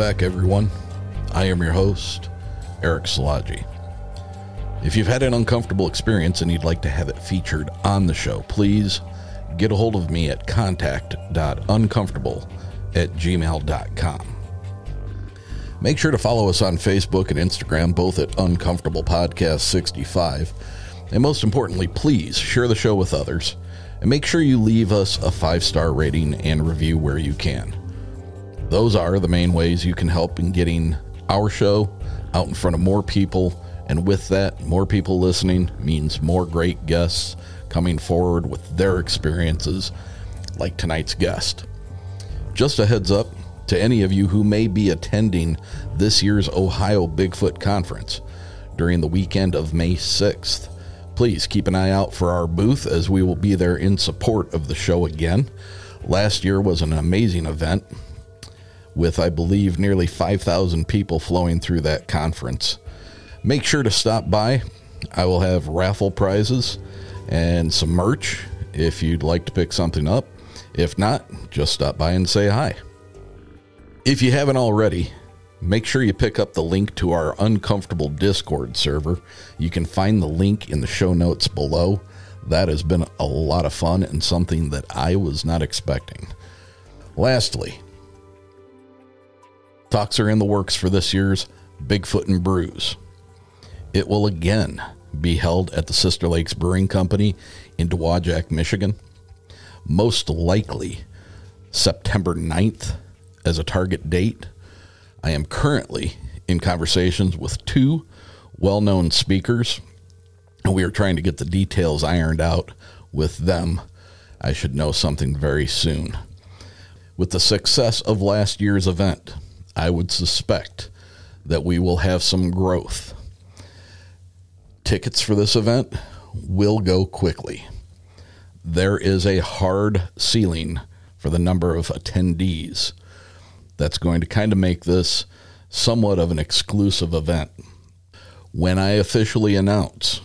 Back, everyone. I am your host, Eric Salaji. If you've had an uncomfortable experience and you'd like to have it featured on the show, please get a hold of me at contact.uncomfortable at gmail.com. Make sure to follow us on Facebook and Instagram, both at Uncomfortable Podcast 65. And most importantly, please share the show with others and make sure you leave us a five star rating and review where you can. Those are the main ways you can help in getting our show out in front of more people. And with that, more people listening means more great guests coming forward with their experiences, like tonight's guest. Just a heads up to any of you who may be attending this year's Ohio Bigfoot Conference during the weekend of May 6th. Please keep an eye out for our booth as we will be there in support of the show again. Last year was an amazing event with, I believe, nearly 5,000 people flowing through that conference. Make sure to stop by. I will have raffle prizes and some merch if you'd like to pick something up. If not, just stop by and say hi. If you haven't already, make sure you pick up the link to our Uncomfortable Discord server. You can find the link in the show notes below. That has been a lot of fun and something that I was not expecting. Lastly, talks are in the works for this year's Bigfoot and Brews. It will again be held at the Sister Lakes Brewing Company in Dowagiac, Michigan. Most likely September 9th as a target date. I am currently in conversations with two well known speakers, and we are trying to get the details ironed out with them. I should know something very soon. With the success of last year's event, I would suspect that we will have some growth. Tickets for this event will go quickly. There is a hard ceiling for the number of attendees that's going to kind of make this somewhat of an exclusive event. When I officially announce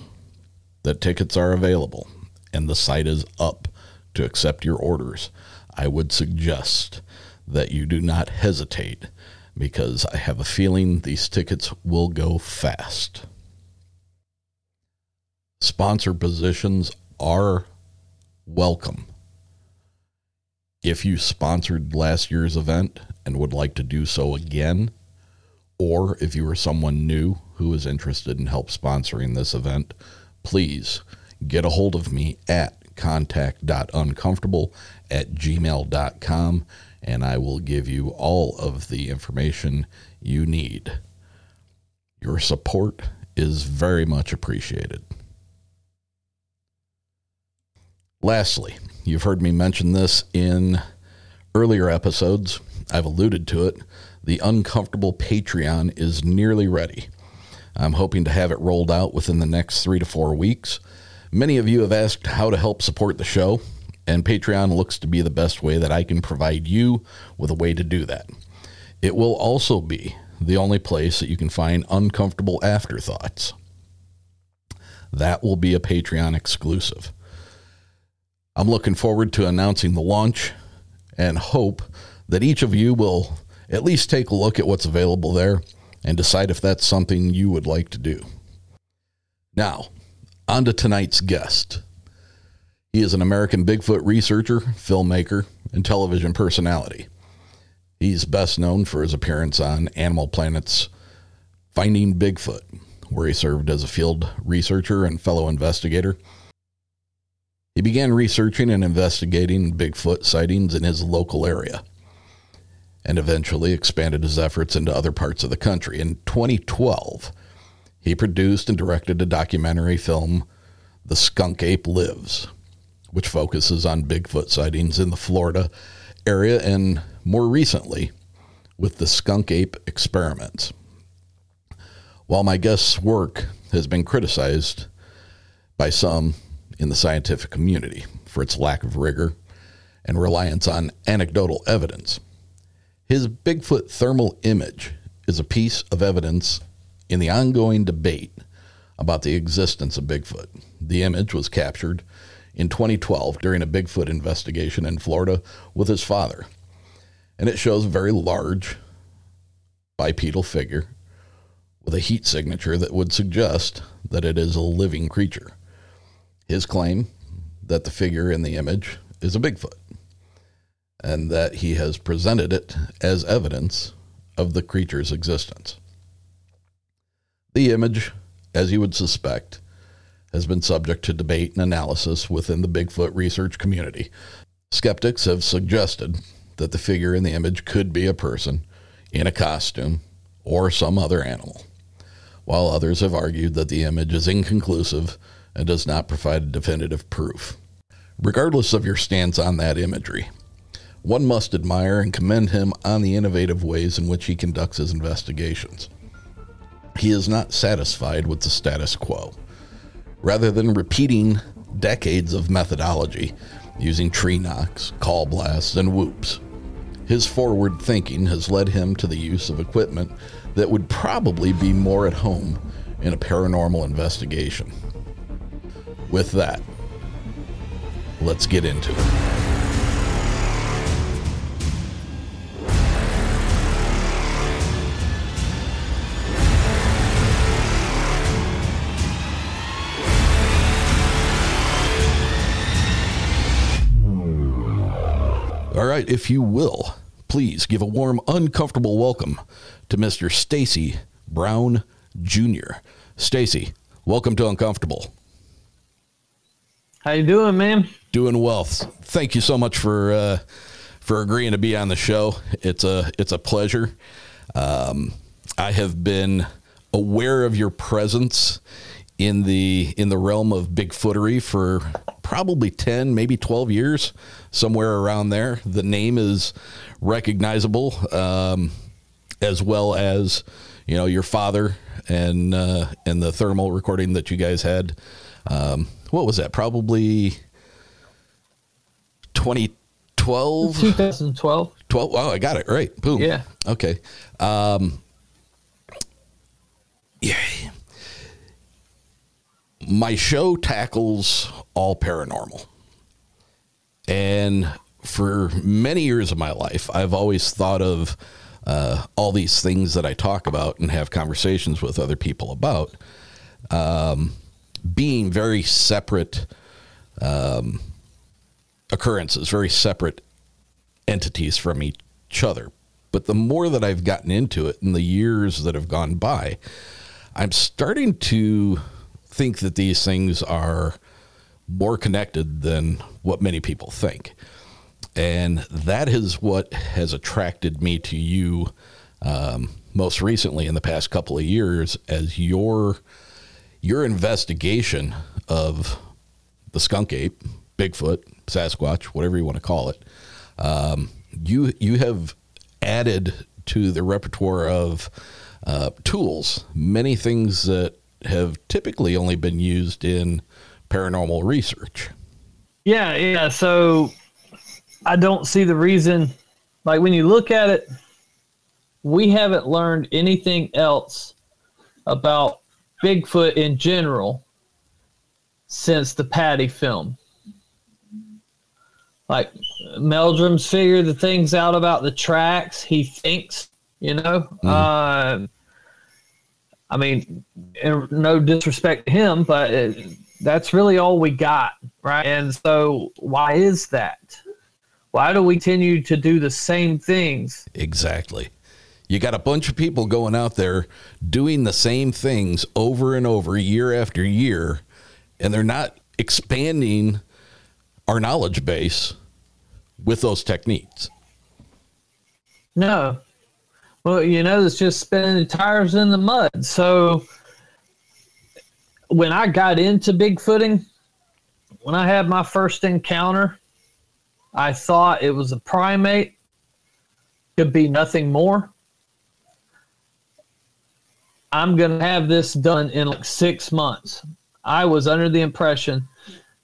that tickets are available and the site is up to accept your orders, I would suggest that you do not hesitate because I have a feeling these tickets will go fast. Sponsor positions are welcome. If you sponsored last year's event and would like to do so again, or if you are someone new who is interested in help sponsoring this event, please get a hold of me at contact.uncomfortable at gmail.com and I will give you all of the information you need. Your support is very much appreciated. Lastly, you've heard me mention this in earlier episodes, I've alluded to it. The Uncomfortable Patreon is nearly ready. I'm hoping to have it rolled out within the next three to four weeks. Many of you have asked how to help support the show, and Patreon looks to be the best way that I can provide you with a way to do that. It will also be the only place that you can find uncomfortable afterthoughts. That will be a Patreon exclusive. I'm looking forward to announcing the launch and hope that each of you will at least take a look at what's available there and decide if that's something you would like to do. Now, on to tonight's guest. He is an American Bigfoot researcher, filmmaker, and television personality. He's best known for his appearance on Animal Planet's Finding Bigfoot, where he served as a field researcher and fellow investigator. He began researching and investigating Bigfoot sightings in his local area and eventually expanded his efforts into other parts of the country. In 2012, he produced and directed a documentary film, The Skunk Ape Lives, which focuses on Bigfoot sightings in the Florida area and more recently with the skunk ape experiments. While my guest's work has been criticized by some in the scientific community for its lack of rigor and reliance on anecdotal evidence, his Bigfoot thermal image is a piece of evidence in the ongoing debate about the existence of Bigfoot. The image was captured in 2012 during a Bigfoot investigation in Florida with his father. And it shows a very large bipedal figure with a heat signature that would suggest that it is a living creature. His claim that the figure in the image is a Bigfoot and that he has presented it as evidence of the creature's existence. The image, as you would suspect, has been subject to debate and analysis within the Bigfoot research community. Skeptics have suggested that the figure in the image could be a person in a costume or some other animal, while others have argued that the image is inconclusive and does not provide definitive proof. Regardless of your stance on that imagery, one must admire and commend him on the innovative ways in which he conducts his investigations. He is not satisfied with the status quo. Rather than repeating decades of methodology using tree knocks, call blasts, and whoops, his forward thinking has led him to the use of equipment that would probably be more at home in a paranormal investigation. With that, let's get into it. Right, if you will, please give a warm, uncomfortable welcome to Mr. Stacy Brown Jr. Stacy, welcome to Uncomfortable. How you doing, man? Doing well. Thank you so much for uh, for agreeing to be on the show. It's a it's a pleasure. Um, I have been aware of your presence in the in the realm of Bigfootery for probably 10, maybe 12 years, somewhere around there. The name is recognizable, um, as well as, you know, your father and, uh, and the thermal recording that you guys had. Um, what was that? Probably 2012? 2012. 12. Wow, I got it right. Boom. Yeah. Okay. Um, yeah my show tackles all paranormal. And for many years of my life, I've always thought of uh, all these things that I talk about and have conversations with other people about um, being very separate um, occurrences, very separate entities from each other. But the more that I've gotten into it in the years that have gone by, I'm starting to think that these things are more connected than what many people think. And that is what has attracted me to you um, most recently in the past couple of years as your your investigation of the skunk ape, Bigfoot, Sasquatch, whatever you want to call it, um, you you have added to the repertoire of uh, tools many things that have typically only been used in paranormal research. Yeah, yeah. So I don't see the reason. Like when you look at it, we haven't learned anything else about Bigfoot in general since the Patty film. Like Meldrum's figured the things out about the tracks. He thinks, you know. Uh, I mean, no disrespect to him, but it, that's really all we got, right? And so, why is that? Why do we continue to do the same things? Exactly. You got a bunch of people going out there doing the same things over and over, year after year, and they're not expanding our knowledge base with those techniques. No. Well, you know, it's just spinning tires in the mud. So when I got into Bigfooting, when I had my first encounter, I thought it was a primate, could be nothing more. I'm going to have this done in like six months. I was under the impression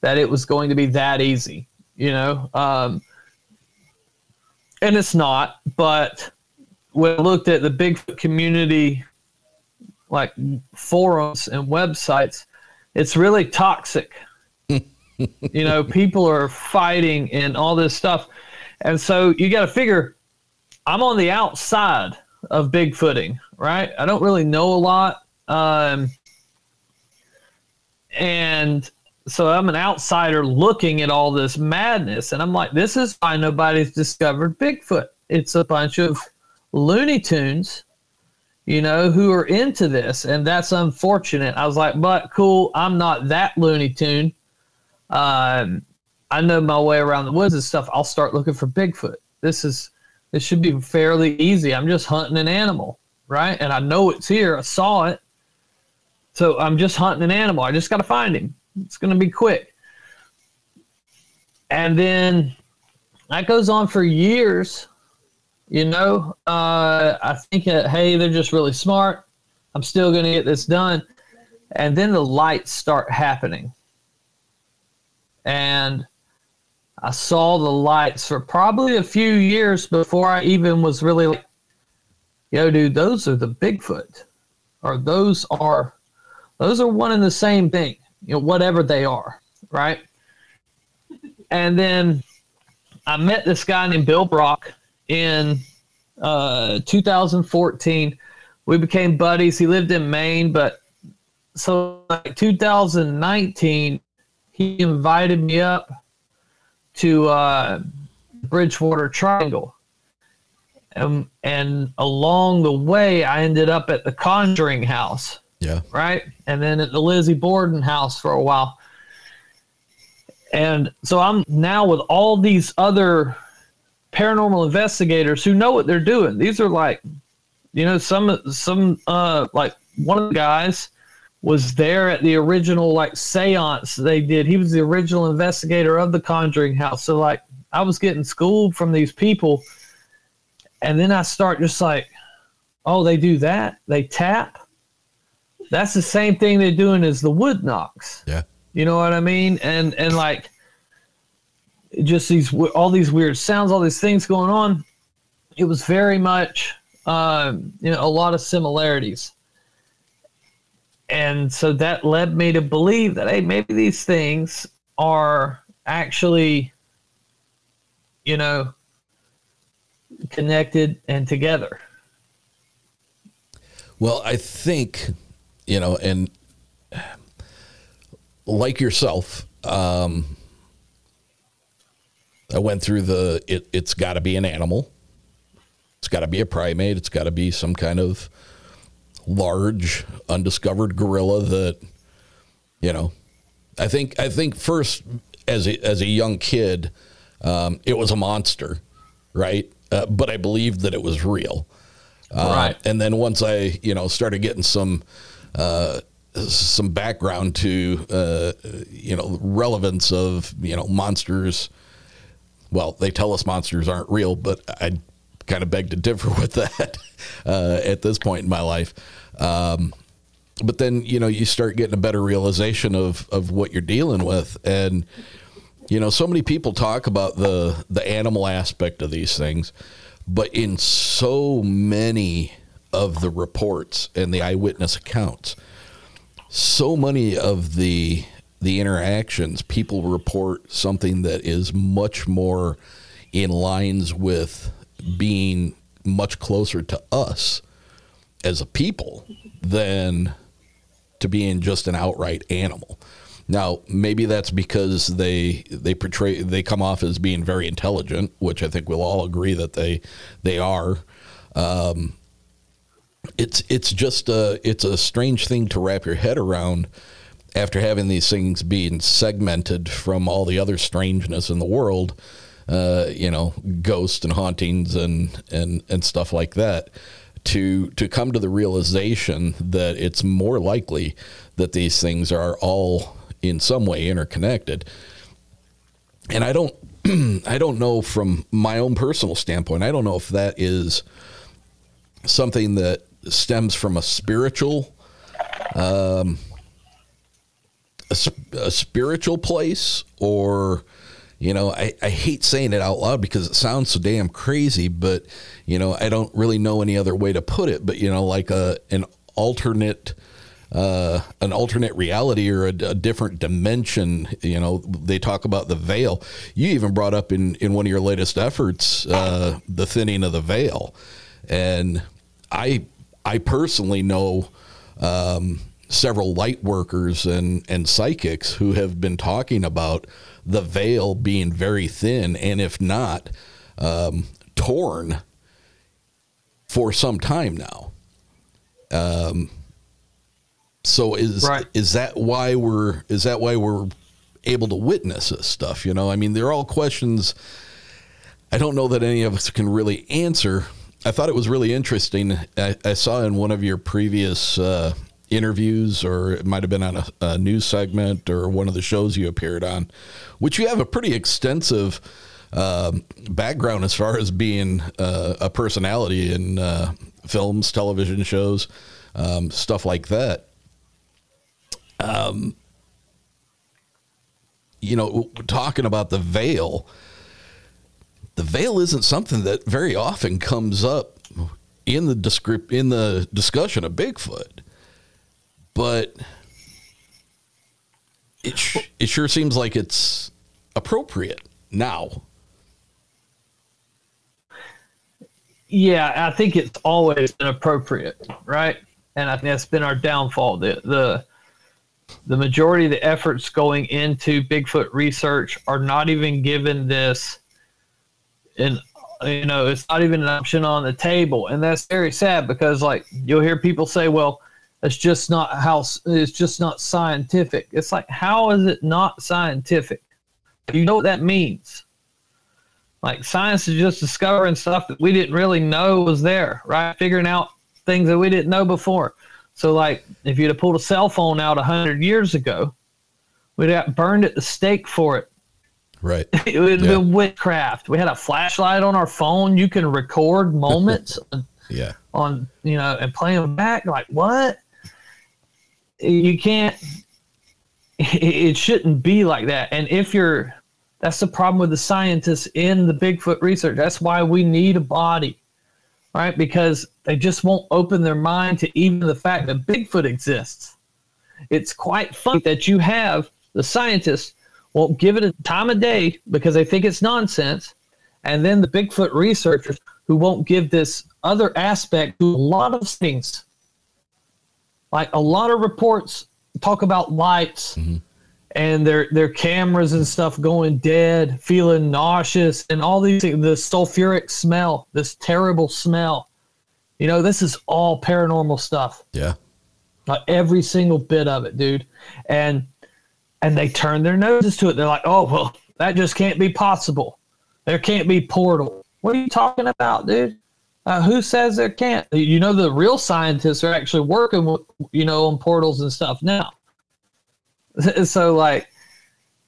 that it was going to be that easy, you know. Um, and it's not. But when I looked at the Bigfoot community, like forums and websites, it's really toxic. you know, people are fighting and all this stuff, and so you got to figure. I'm on the outside of Bigfooting, right? I don't really know a lot, um, and so I'm an outsider looking at all this madness, and I'm like, this is why nobody's discovered Bigfoot. It's a bunch of Looney Tunes, you know, who are into this, and that's unfortunate. I was like, but cool, I'm not that Looney Tune. Um, I know my way around the woods and stuff. I'll start looking for Bigfoot. This is this should be fairly easy. I'm just hunting an animal, right? And I know it's here. I saw it. So I'm just hunting an animal. I just got to find him. It's going to be quick. And then that goes on for years. You know, uh, I think, that, hey, they're just really smart. I'm still going to get this done. And then the lights start happening. And I saw the lights for probably a few years before I even was really like, yo, dude, those are the Bigfoot. Or those are those are one and the same thing you know, whatever they are, right? And then I met this guy named Bill Brock in uh, 2014. We became buddies. He lived in Maine, but so like 2019, he invited me up to uh, Bridgewater Triangle. And, and along the way, I ended up at the Conjuring House Yeah. right? And then at the Lizzie Borden house for a while. And so I'm now with all these other paranormal investigators who know what they're doing. These are like, you know, some some uh like one of the guys was there at the original like seance they did. He was the original investigator of the Conjuring House. So like I was getting schooled from these people and then I start just like, oh, they do that? They tap? that's the same thing they're doing as the wood knocks. Yeah. You know what I mean? And and like just these all these weird sounds, all these things going on. It was very much um, you know a lot of similarities. And so that led me to believe that hey, maybe these things are actually you know connected and together. Well, I think, you know, and like yourself, um, I went through the, it, it's got to be an animal. It's got to be a primate. It's got to be some kind of large, undiscovered gorilla that, you know, I think, I think first as a, as a young kid, um, it was a monster, right? Uh, but I believed that it was real. Uh, Right. And then once I, you know, started getting some uh, some background to, uh, you know, relevance of, you know, monsters well, they tell us monsters aren't real, but I kind of beg to differ with that uh, at this point in my life. Um, but then you know you start getting a better realization of of what you're dealing with, and you know so many people talk about the the animal aspect of these things, but in so many of the reports and the eyewitness accounts, so many of the the interactions, people report something that is much more in lines with being much closer to us as a people than to being just an outright animal. Now, maybe that's because they they portray they come off as being very intelligent, which I think we'll all agree that they they are. Um, it's it's just a it's a strange thing to wrap your head around after having these things being segmented from all the other strangeness in the world, uh, you know, ghosts and hauntings and and and stuff like that, to to come to the realization that it's more likely that these things are all in some way interconnected. And I don't I don't know from my own personal standpoint, I don't know if that is something that stems from a spiritual um, a, a spiritual place or you know I, I hate saying it out loud because it sounds so damn crazy but you know i don't really know any other way to put it but you know like a an alternate uh, an alternate reality or a, a, different dimension. You know, they talk about the veil. You even brought up in, in one of your latest efforts uh, the thinning of the veil, and I I personally know um, several light workers and, and psychics who have been talking about the veil being very thin, and if not, um, torn for some time now. Um, so is right. is that why we're is that why we're able to witness this stuff? You know, I mean, they're all questions. I don't know that any of us can really answer. I thought it was really interesting. I, I saw in one of your previous uh, interviews, or it might have been on a, a, news segment or one of the shows you appeared on, which you have a pretty extensive uh, background as far as being uh, a personality in uh, films, television shows, um, stuff like that. Um, you know, talking about the veil, the veil isn't something that very often comes up in the descript in the discussion of Bigfoot but it sh- it sure seems like it's appropriate now. Yeah, I think it's always been appropriate, right? And I think that's been our downfall. The the the majority of the efforts going into Bigfoot research are not even given this and you know, it's not even an option on the table. And that's very sad because like you'll hear people say, well, it's just not how it's just not scientific. It's like how is it not scientific? You know what that means? Like science is just discovering stuff that we didn't really know was there, right? Figuring out things that we didn't know before. So like if you'd have pulled a cell phone out a hundred years ago, we'd have burned at the stake for it. Right. it would have yeah. been witchcraft. We had a flashlight on our phone. You can record moments. yeah. On you know and play them back. Like what? You can't it shouldn't be like that. And if you're that's the problem with the scientists in the bigfoot research. That's why we need a body right? Because they just won't open their mind to even the fact that bigfoot exists. It's quite funny that you have the scientists won't give it a time of day because they think it's nonsense and then the bigfoot researchers who won't give this other aspect to a lot of things like a lot of reports talk about lights mm-hmm. and their their cameras and stuff going dead, feeling nauseous, and all these things, the sulfuric smell, this terrible smell. You know, this is all paranormal stuff. Yeah. Like every single bit of it, dude. And and they turn their noses to it. They're like, oh well, that just can't be possible. There can't be portal. What are you talking about, dude? Uh, who says there can't? You know, the real scientists are actually working with, you know, on portals and stuff now. So, like,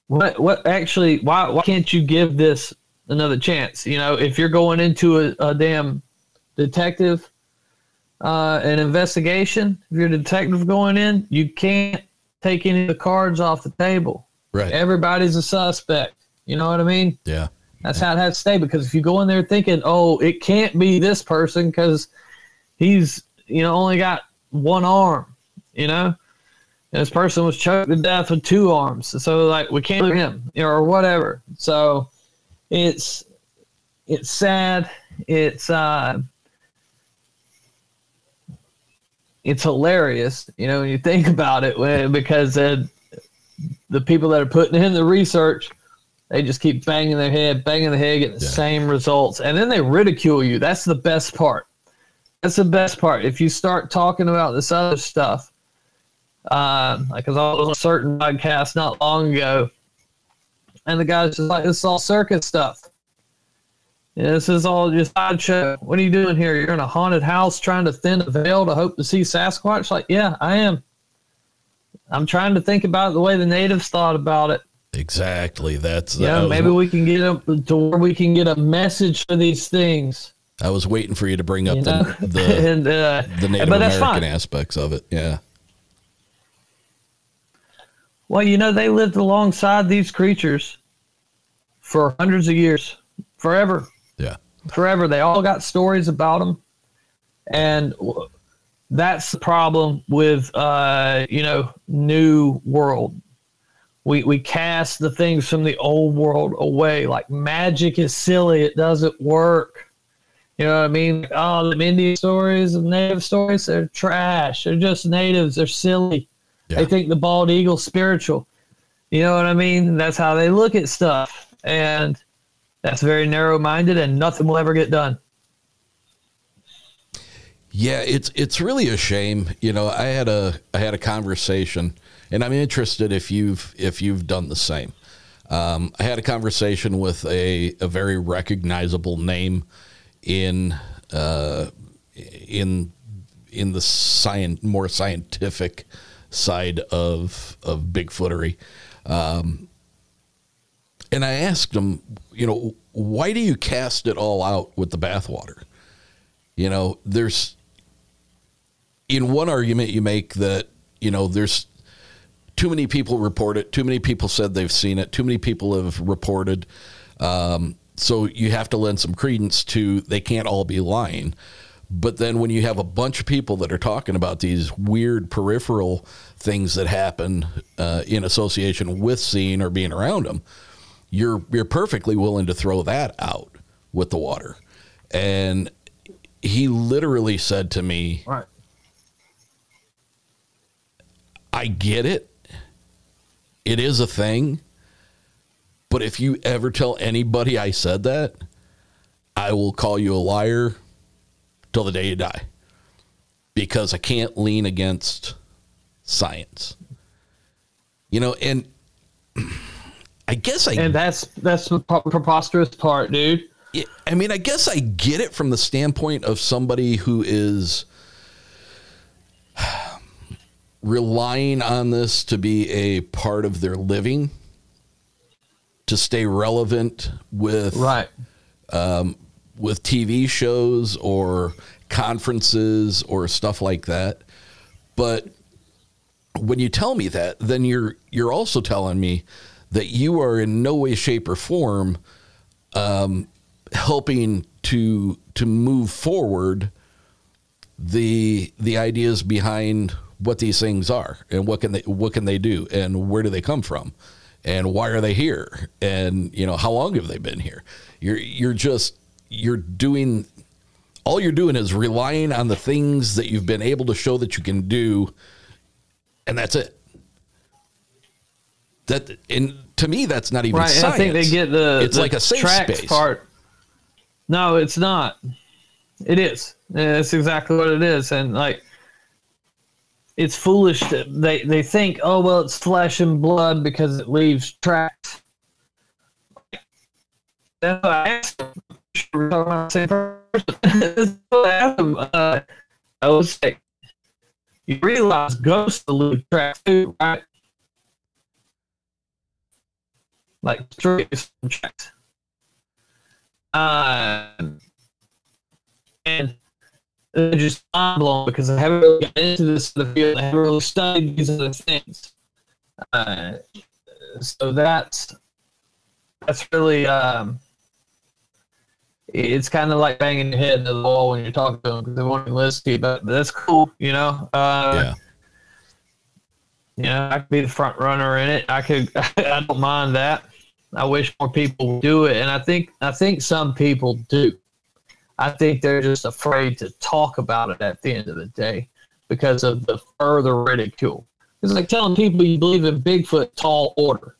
what, what actually, why, why can't you give this another chance. You know, if you're going into a, a damn detective, uh, an investigation, if you're a detective going in, you can't take any of the cards off the table. Right. Everybody's a suspect. You know what I mean? Yeah. That's how it has to stay. Because if you go in there thinking, oh, it can't be this person because he's, you know, only got one arm, you know, and this person was choked to death with two arms. So like we can't look him or whatever. So it's it's sad. It's uh it's hilarious, you know, when you think about it, when, because uh, the people that are putting in the research, they just keep banging their head, banging their head, getting the Yeah. same results, and then they ridicule you. That's the best part. That's the best part. If you start talking about this other stuff, um, like 'cause I was on a certain podcast not long ago, and the guy's just like, "This is all circus stuff." Yeah, this is all just sideshow. What are you doing here? You're in a haunted house trying to thin a veil to hope to see Sasquatch? Like, yeah, I am. I'm trying to think about it the way the natives thought about it. Exactly. That's Yeah, was- maybe we can get up to where we can get a message for these things. I was waiting for you to bring up You know, the the, and uh, the Native American aspects of it. Yeah. Well, you know, they lived alongside these creatures for hundreds of years, forever. Yeah. forever. They all got stories about them, and that's the problem with uh, you know new world. We we cast the things from the old world away. Like magic is silly; it doesn't work. You know what I mean? Oh, the Indian stories and native stories, they're trash. They're just natives. They're silly. They think the bald eagle's spiritual. You know what I mean? That's how they look at stuff. And that's very narrow minded and nothing will ever get done. Yeah, it's it's really a shame. You know, I had a I had a conversation, and I'm interested if you've if you've done the same. Um, I had a conversation with a a very recognizable name in uh, in in the science more scientific side of of Bigfootery. Um, and I asked him, you know, why do you cast it all out with the bathwater? You know, there's in one argument you make that you know there's too many people report it. Too many people said they've seen it. Too many people have reported. Um, so you have to lend some credence to they can't all be lying. But then when you have a bunch of people that are talking about these weird peripheral things that happen uh, in association with seeing or being around them you're you're perfectly willing to throw that out with the water. And he literally said to me Right. I get it. It is a thing. But if you ever tell anybody I said that, I will call you a liar till the day you die. Because I can't lean against science. You know, and I guess I And that's that's the preposterous part, dude. Yeah, I mean, I guess I get it from the standpoint of somebody who is relying on this to be a part of their living, to stay relevant with Right. with TV shows or conferences or stuff like that. But when you tell me that, then you're you're also telling me that you are in no way, shape, or form um, helping to to move forward the the ideas behind what these things are and what can they what can they do and where do they come from and why are they here and you know how long have they been here you're you're just you're doing all you're doing is relying on the things that you've been able to show that you can do and that's it that and to me that's not even Right. Science. I think they get the it's the like a safe space part. No, it's not. It is. It's exactly what it is, and like it's foolish that they they think, oh well, it's flesh and blood because it leaves tracks. I asked. We're I was like, you realize ghosts leave tracks too, right? Like straight tracks. Uh, and it's just mind blowing because I haven't really gotten into this in the field. I haven't really studied these other things. Uh, so that's that's really um, it's kind of like banging your head into the wall when you're talking to them because they won't listen to you. But, but that's cool, you know. Uh, yeah. You know, I could be the front runner in it. I could. I don't mind that. I wish more people would do it, and I think I think some people do. I think they're just afraid to talk about it at the end of the day because of the further ridicule. It's like telling people you believe in Bigfoot tall order,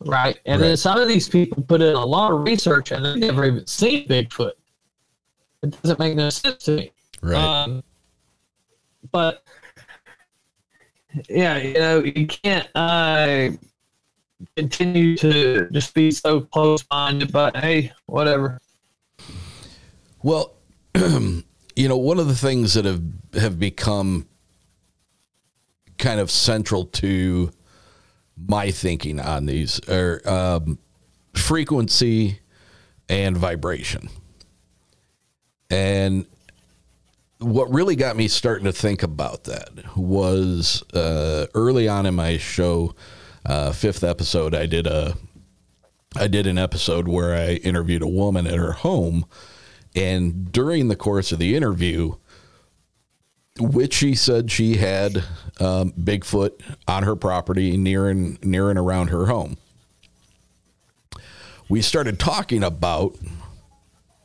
right? And then some of these people put in a lot of research and they never even seen Bigfoot. It doesn't make no sense to me. Right. Um, but yeah, you know, you can't uh, continue to just be so close minded. But hey, whatever. Well, you know, one of the things that have have become kind of central to my thinking on these are um, frequency and vibration. And what really got me starting to think about that was uh, early on in my show, uh, fifth episode, I did a I did an episode where I interviewed a woman at her home, and during the course of the interview, which she said she had um, Bigfoot on her property near and near and around her home, we started talking about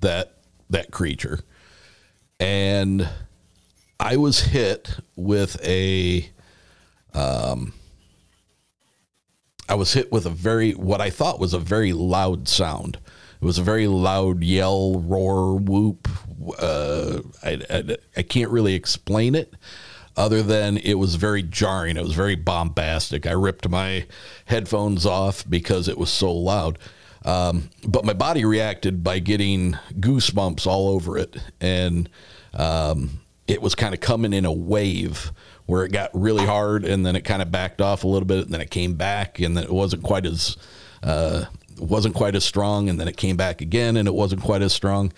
that that creature, and I was hit with a I was hit with a very what I thought was a very loud sound. It was a very loud yell, roar, whoop. Uh, I, I I can't really explain it, other than it was very jarring. It was very bombastic. I ripped my headphones off because it was so loud. Um, but my body reacted by getting goosebumps all over it, and um, it was kind of coming in a wave where it got really hard and then it kind of backed off a little bit and then it came back and then it wasn't quite as uh, wasn't quite as strong and then it came back again and it wasn't quite as strong.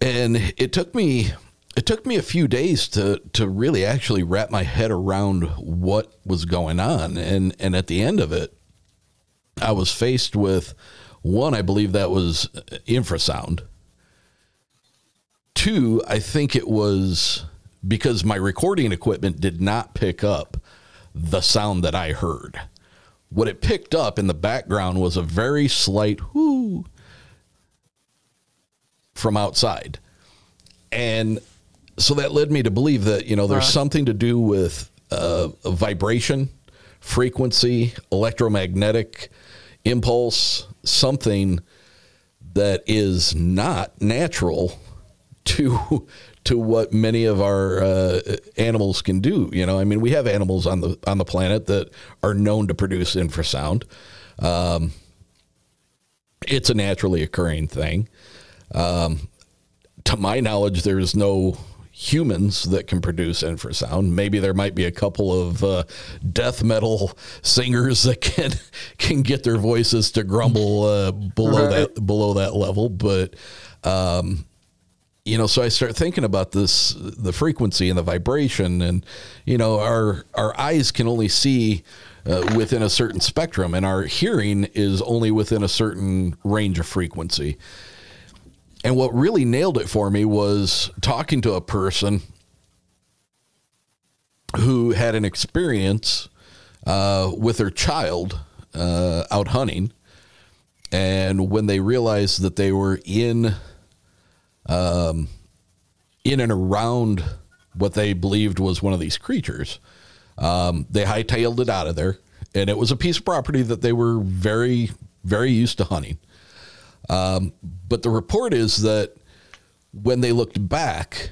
And it took me it took me a few days to to really actually wrap my head around what was going on. And and at the end of it I was faced with one I believe that was infrasound. Two I think it was because my recording equipment did not pick up the sound that I heard. What it picked up in the background was a very slight whoo from outside. And so that led me to believe that, you know, there's something to do with uh, vibration, frequency, electromagnetic impulse, something that is not natural to to what many of our uh, animals can do. You know, I mean, we have animals on the on the planet that are known to produce infrasound. Um, it's a naturally occurring thing. Um, to my knowledge, there's no humans that can produce infrasound. Maybe there might be a couple of uh, death metal singers that can can get their voices to grumble uh, below Right. that below that level, but. Um, you know, so I start thinking about this, the frequency and the vibration, and you know, our our eyes can only see uh, within a certain spectrum, and our hearing is only within a certain range of frequency. And what really nailed it for me was talking to a person who had an experience uh, with their child uh, out hunting, and when they realized that they were in in and around what they believed was one of these creatures. Um, they hightailed it out of there, and it was a piece of property that they were very, very used to hunting. Um, but the report is that when they looked back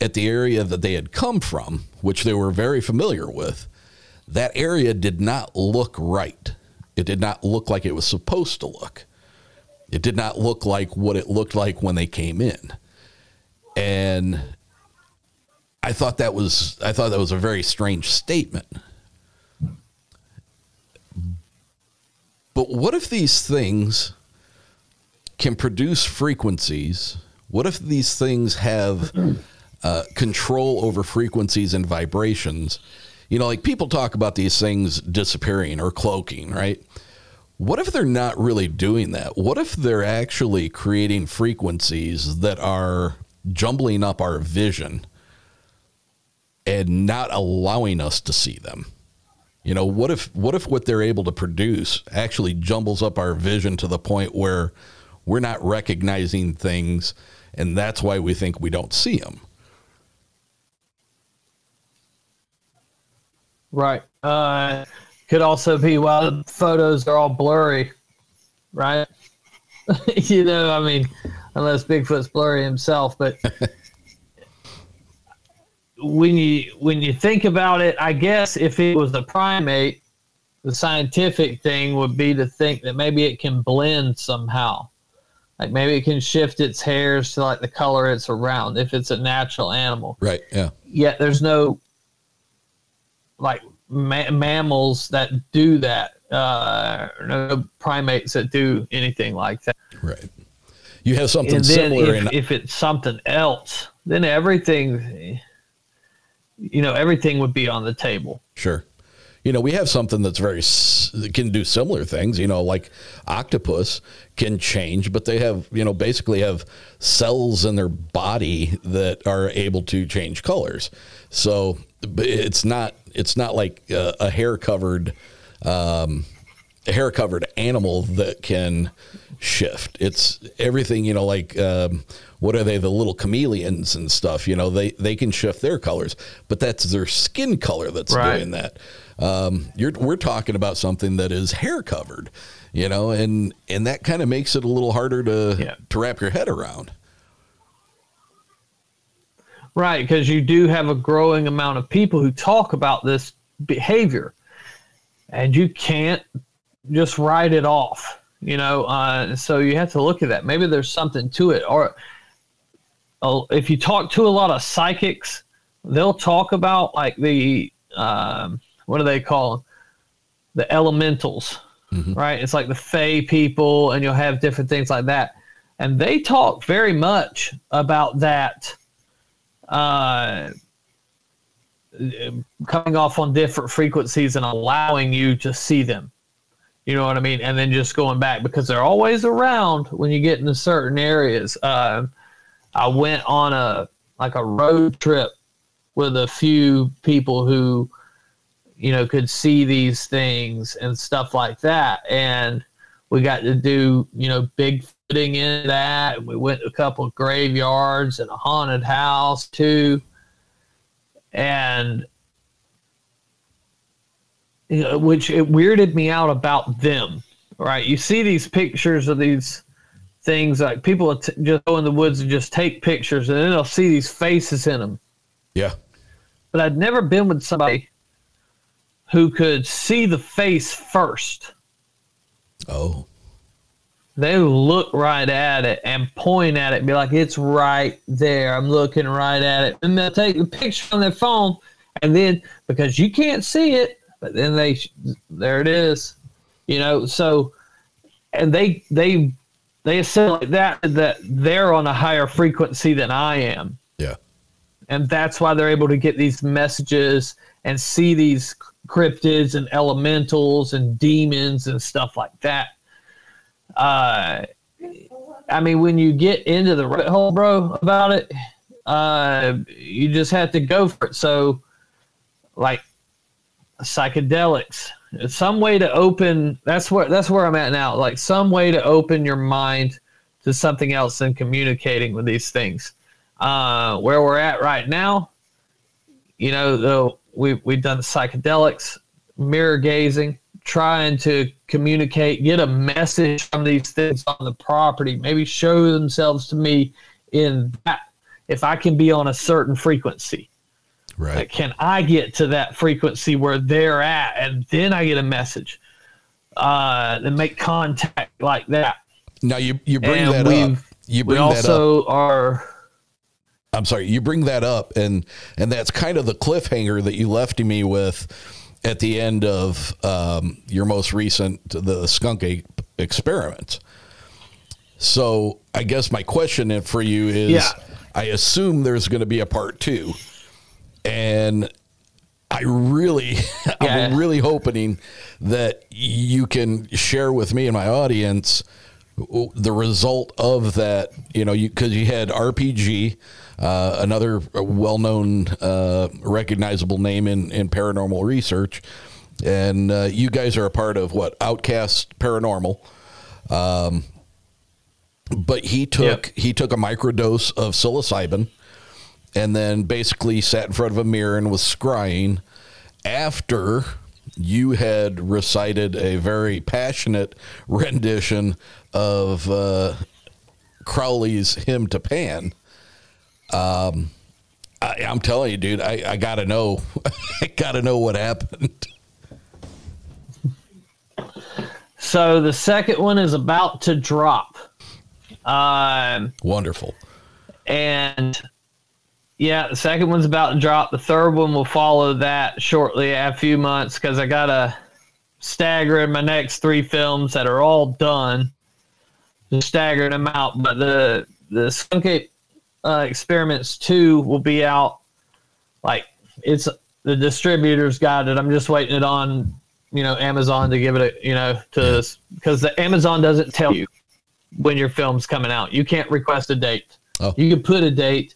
at the area that they had come from, which they were very familiar with, that area did not look right. It did not look like it was supposed to look. It did not look like what it looked like when they came in. And I thought that was I thought that was a very strange statement. But what if these things can produce frequencies? What if these things have uh, control over frequencies and vibrations? You know, like people talk about these things disappearing or cloaking, right? What if they're not really doing that? What if they're actually creating frequencies that are jumbling up our vision and not allowing us to see them? You know, what if what if what they're able to produce actually jumbles up our vision to the point where we're not recognizing things and that's why we think we don't see them? Right. Uh, could also be while the photos are all blurry, right? you know, I mean, unless Bigfoot's blurry himself, but when you when you think about it, I guess if it was a primate, the scientific thing would be to think that maybe it can blend somehow. Like maybe it can shift its hairs to like the color it's around if it's a natural animal. Right. Yeah. Yet there's no like ma- mammals that do that. Uh, no primates that do anything like that. Right. You have something and then similar if, in if it's something else, then everything, you know, everything would be on the table. Sure. You know, we have something that's very that can do similar things. You know, like octopus can change, but they have you know basically have cells in their body that are able to change colors. So it's not it's not like a, a hair covered um, a hair covered animal that can shift. It's everything, you know, like um, what are they, the little chameleons and stuff, you know, they, they can shift their colors, but that's their skin color that's Right. doing that. Um, you're, we're talking about something that is hair covered, you know, and, and that kind of makes it a little harder to, Yeah. to wrap your head around. Right, because you do have a growing amount of people who talk about this behavior, and you can't just write it off. You know, uh, so you have to look at that. Maybe there's something to it, or uh, if you talk to a lot of psychics, they'll talk about like the um, what do they call them? The elementals, right? It's like the Fey people, and you'll have different things like that, and they talk very much about that uh, coming off on different frequencies and allowing you to see them. You know what I mean? And then just going back because they're always around when you get into certain areas. Uh, I went on a like a road trip with a few people who, you know, could see these things and stuff like that. And we got to do, you know, big footing in that. And we went to a couple of graveyards and a haunted house too. And you know, which it weirded me out about them. Right? You see these pictures of these things like people t- just go in the woods and just take pictures, and then they'll see these faces in them. Yeah. But I'd never been with somebody who could see the face first. Oh, They look right at it and point at it and be like, it's right there. I'm looking right at it. And they'll take the picture on their phone. And then, because you can't see it, but then they, there it is. You know, so, and they, they, they assimilate that, that they're on a higher frequency than I am. yeah. And that's why they're able to get these messages and see these cryptids and elementals and demons and stuff like that uh, I mean, when you get into the rabbit hole, bro, about it, uh, you just have to go for it. So, like psychedelics, some way to open. That's where that's where I'm at now. Like some way to open your mind to something else and communicating with these things. Uh, where we're at right now, you know, though we we've done psychedelics, mirror gazing, trying to communicate, get a message from these things on the property, maybe show themselves to me in that. If I can be on a certain frequency, Right. like, can I get to that frequency where they're at, and then I get a message, uh, and make contact like that. now you, you bring and that up. You We bring that up. also are. I'm sorry, you bring that up, and and that's kind of the cliffhanger that you left me with at the end of um, your most recent the skunk ape experiment. So I guess my question for you is Yeah. I assume there's going to be a part two. And I really, Yeah. I'm really hoping that you can share with me and my audience the result of that. You know, you because you had RPG, uh, another well-known, uh, recognizable name in in paranormal research, and uh, you guys are a part of what Outcast Paranormal. Um, but he took Yep. he took a microdose of psilocybin and then basically sat in front of a mirror and was scrying after you had recited a very passionate rendition of uh, Crowley's hymn to Pan. Um, I, I'm telling you, dude, I, I gotta know, I gotta know what happened. So the second one is about to drop. Um, Wonderful. and yeah, the second one's about to drop. The third one will follow that shortly, a few months, because I gotta stagger in my next three films that are all done. Just staggering them out, but the the Skunk Ape uh, Experiments two will be out. Like it's the distributors got it. I'm just waiting it on, you know, Amazon to give it a, you know, to because the Amazon doesn't tell you when your film's coming out. You can't request a date. Oh. You can put a date.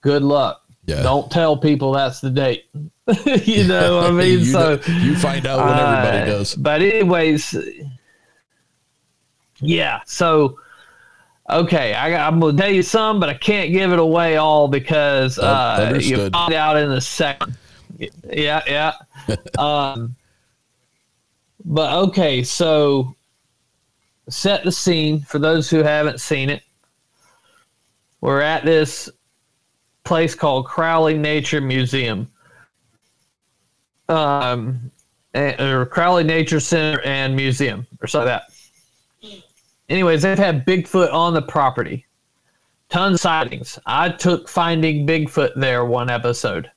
Good luck. Yeah. Don't tell people that's the date. you know what I mean? you, so know- you find out when everybody uh, does. But anyways, yeah. So okay, I, I'm gonna tell you some, but I can't give it away all because Uh, you find out in a second. Yeah, yeah. um, but okay, so set the scene for those who haven't seen it. We're at this place called Crowley Nature Museum. Um, or Crowley Nature Center and Museum, or something like that. Anyways, they've had Bigfoot on the property. Tons of sightings. I took Finding Bigfoot there one episode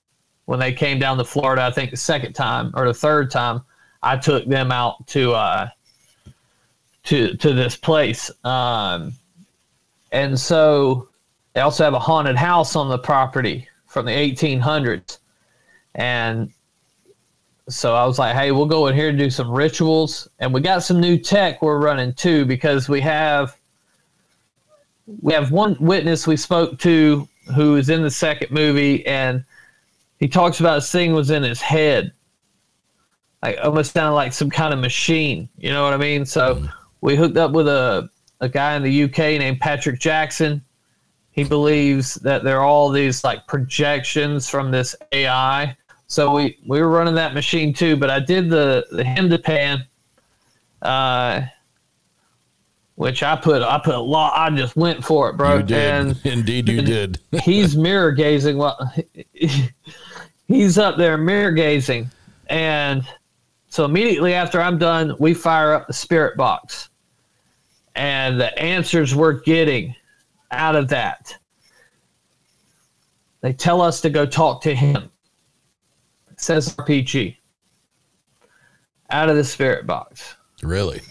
when they came down to Florida. I think the second time or the third time, I took them out to uh, to to this place. Um, and so they also have a haunted house on the property from the 1800s. And so I was like, hey, we'll go in here and do some rituals. And we got some new tech we're running too because we have we have one witness we spoke to who is in the second movie and he talks about thing was in his head. Like almost sounded like some kind of machine. You know what I mean? So hmm. we hooked up with a, a guy in the UK named Patrick Jackson. He believes that there are all these like projections from this AI. So we, we were running that machine too, but I did the, the hymn to pan, uh, which I put I put a lot. I just went for it, bro. you did. And Indeed, you did. he's mirror gazing. Well, he's up there mirror gazing, and so immediately after I'm done, we fire up the spirit box, and the answers we're getting out of that, they tell us to go talk to him. Says RPG out of the spirit box. Really?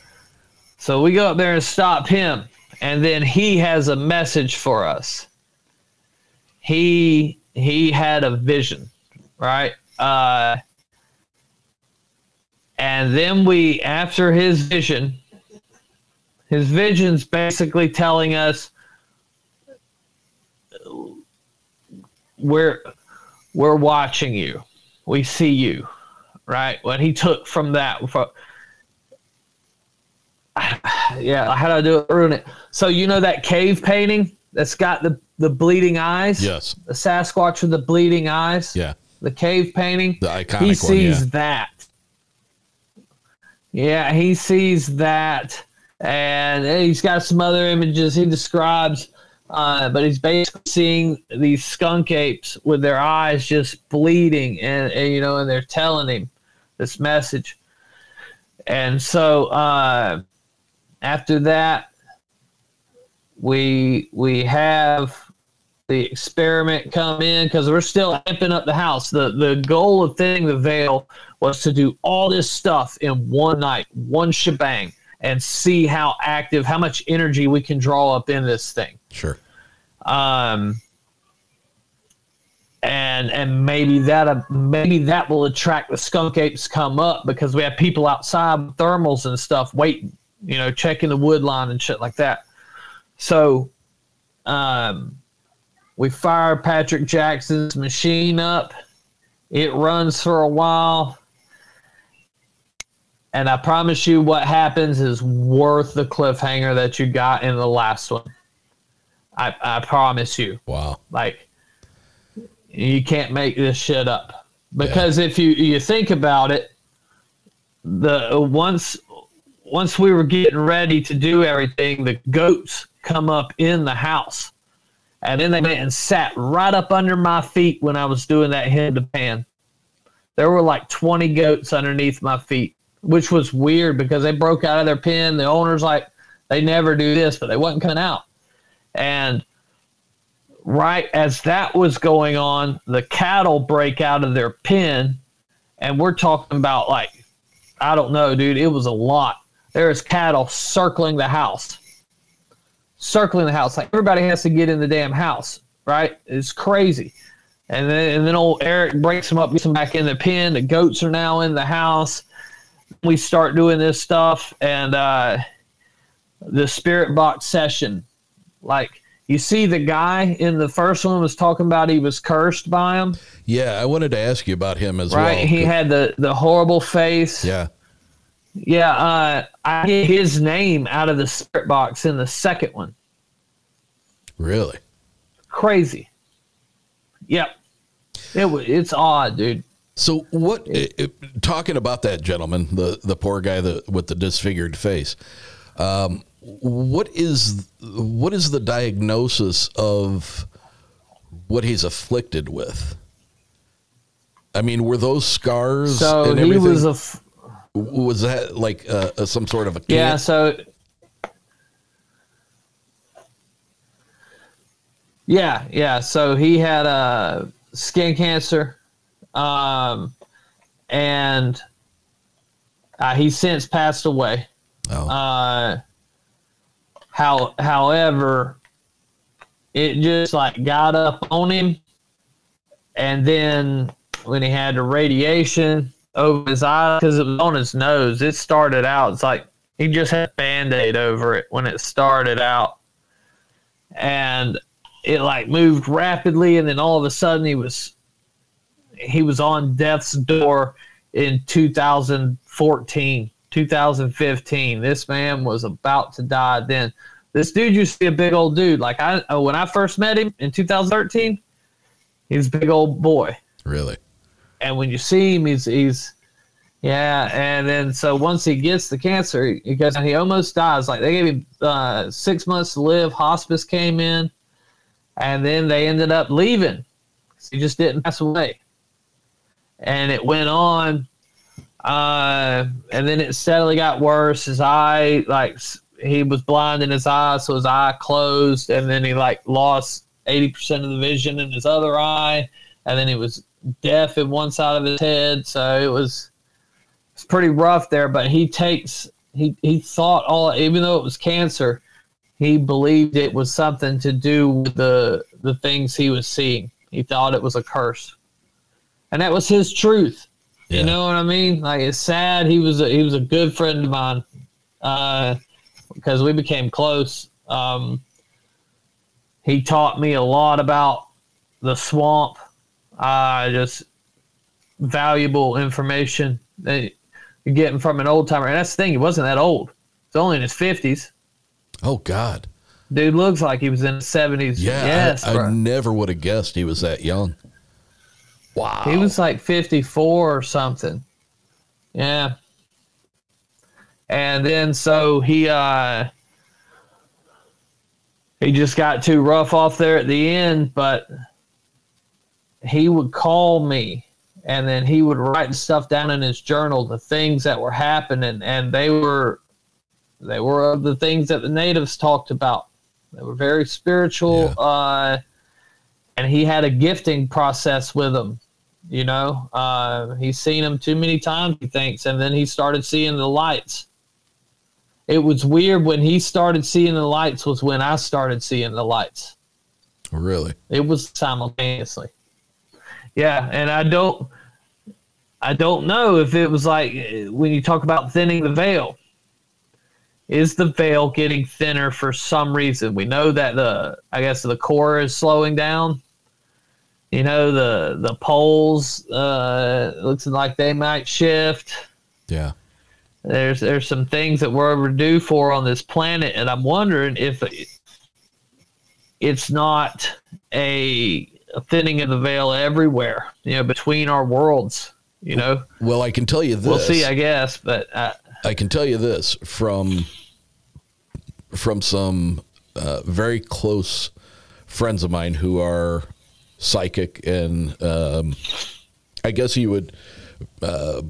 So we go up there and stop him, and then he has a message for us. He he had a vision, right? Uh, and then we, after his vision, his vision's basically telling us we're we're watching you, we see you, right? What he took from that. From, yeah, how do I do it? Ruin it. So you know that cave painting that's got the the bleeding eyes. Yes. The Sasquatch with the bleeding eyes. Yeah. The cave painting. The iconic He one, sees yeah. that. Yeah, he sees that, and he's got some other images he describes. Uh, but he's basically seeing these skunk apes with their eyes just bleeding, and, and you know, and they're telling him this message. And so uh, after that, we we have the experiment come in because we're still amping up the house. The the goal of thinning the veil was to do all this stuff in one night, one shebang. and see how active, how much energy we can draw up in this thing. Sure. Um, and and maybe that uh, maybe that will attract the skunk apes come up because we have people outside with thermals and stuff waiting, you know, checking the wood line and shit like that. So, um, we fire Patrick Jackson's machine up. It runs for a while. And I promise you, what happens is worth the cliffhanger that you got in the last one. I, I promise you. Wow. Like, you can't make this shit up. Because if you, you think about it, the once once we were getting ready to do everything, the goats come up in the house. And then they went and sat right up under my feet when I was doing that head to pan. There were like 20 goats underneath my feet, which was weird because they broke out of their pen. The owner's like, they never do this, but they wasn't coming out. And right as that was going on, the cattle break out of their pen. And we're talking about like, I don't know, dude, it was a lot. There's cattle circling the house circling the house. Like everybody has to get in the damn house, right? It's crazy. And then and then old Eric breaks them up, gets them back in the pen. The goats are now in the house. We start doing this stuff, and uh, the spirit box session, like you see, the guy in the first one was talking about he was cursed by him. Yeah, I wanted to ask you about him as right? well. He had the the horrible face. Yeah. Yeah, uh, I get his name out of the spirit box in the second one. Really? Crazy. Yep. It it's odd, dude. So what? It, it- talking about that gentleman, the the poor guy that with the disfigured face. Um, what is what is the diagnosis of what he's afflicted with? I mean, were those scars? So and he everything? was a f- was that like uh, uh, some sort of a yeah. So yeah, yeah. So he had a skin cancer, um, and uh, he's since passed away. Oh. How, however, it just like got up on him, and then when he had the radiation over his eyes because it was on his nose, it started out. It's like he just had a band aid over it when it started out, and it like moved rapidly, and then all of a sudden he was he was on death's door in 2014 2015 this man was about to die then. This dude used to be a big old dude. Like i uh, when i first met him in 2013 he was a big old boy. Really? and when you see him he's he's yeah and then so once he gets the cancer he- he goes he almost dies. Like they gave him uh, six months to live. Hospice came in and then they ended up leaving. He just didn't pass away. And it went on uh, and then it steadily got worse his eye like he was blind in his eye so his eye closed and then he like lost 80% of the vision in his other eye and then he was deaf in one side of his head so it was it's pretty rough there but he takes he he thought all even though it was cancer he believed it was something to do with the the things he was seeing. He thought it was a curse. And that was his truth Yeah. you know what i mean like it's sad he was a, he was a good friend of mine uh because we became close um he taught me a lot about the swamp uh just valuable information that you're getting from an old timer and that's the thing he wasn't that old he's only in his 50s Oh God. dude looks like he was in his 70s Yeah. yes I. I never would have guessed he was that young. Wow. He was like 54 or something. Yeah. And then so he uh he just got too rough off there at the end, but he would call me and then he would write stuff down in his journal, the things that were happening, and they were they were of the things that the natives talked about. They were very spiritual, uh, and he had a gifting process with him. You know, uh, he's seen them too many times, he thinks, and then he started seeing the lights. it was weird when he started seeing the lights was when I started seeing the lights. Really? It was simultaneously. Yeah, and I don't I don't know if it was like when you talk about thinning the veil. Is the veil getting thinner for some reason? We know that the I guess the core is slowing down. You know the the poles uh, looks like they might shift. Yeah. There's there's some things that we're overdue for on this planet, and I'm wondering if it's not a, a thinning of the veil everywhere. You know, between our worlds. You know. Well, I can tell you this. We'll see, I guess, but uh, I can tell you this from from some uh, very close friends of mine who are psychic and um, I guess you would uh,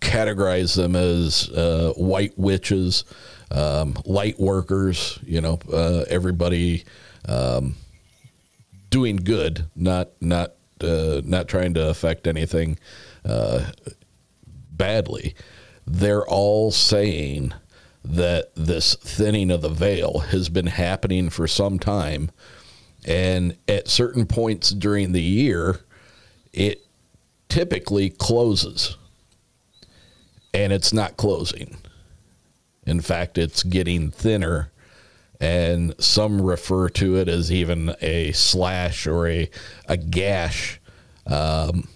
categorize them as uh, white witches, um, light workers. You know, uh, everybody um, doing good, not not uh, not trying to affect anything uh, badly. They're all saying that this thinning of the veil has been happening for some time. And at certain points during the year, it typically closes. And it's not closing. In fact, it's getting thinner. And some refer to it as even a slash or a, a gash um,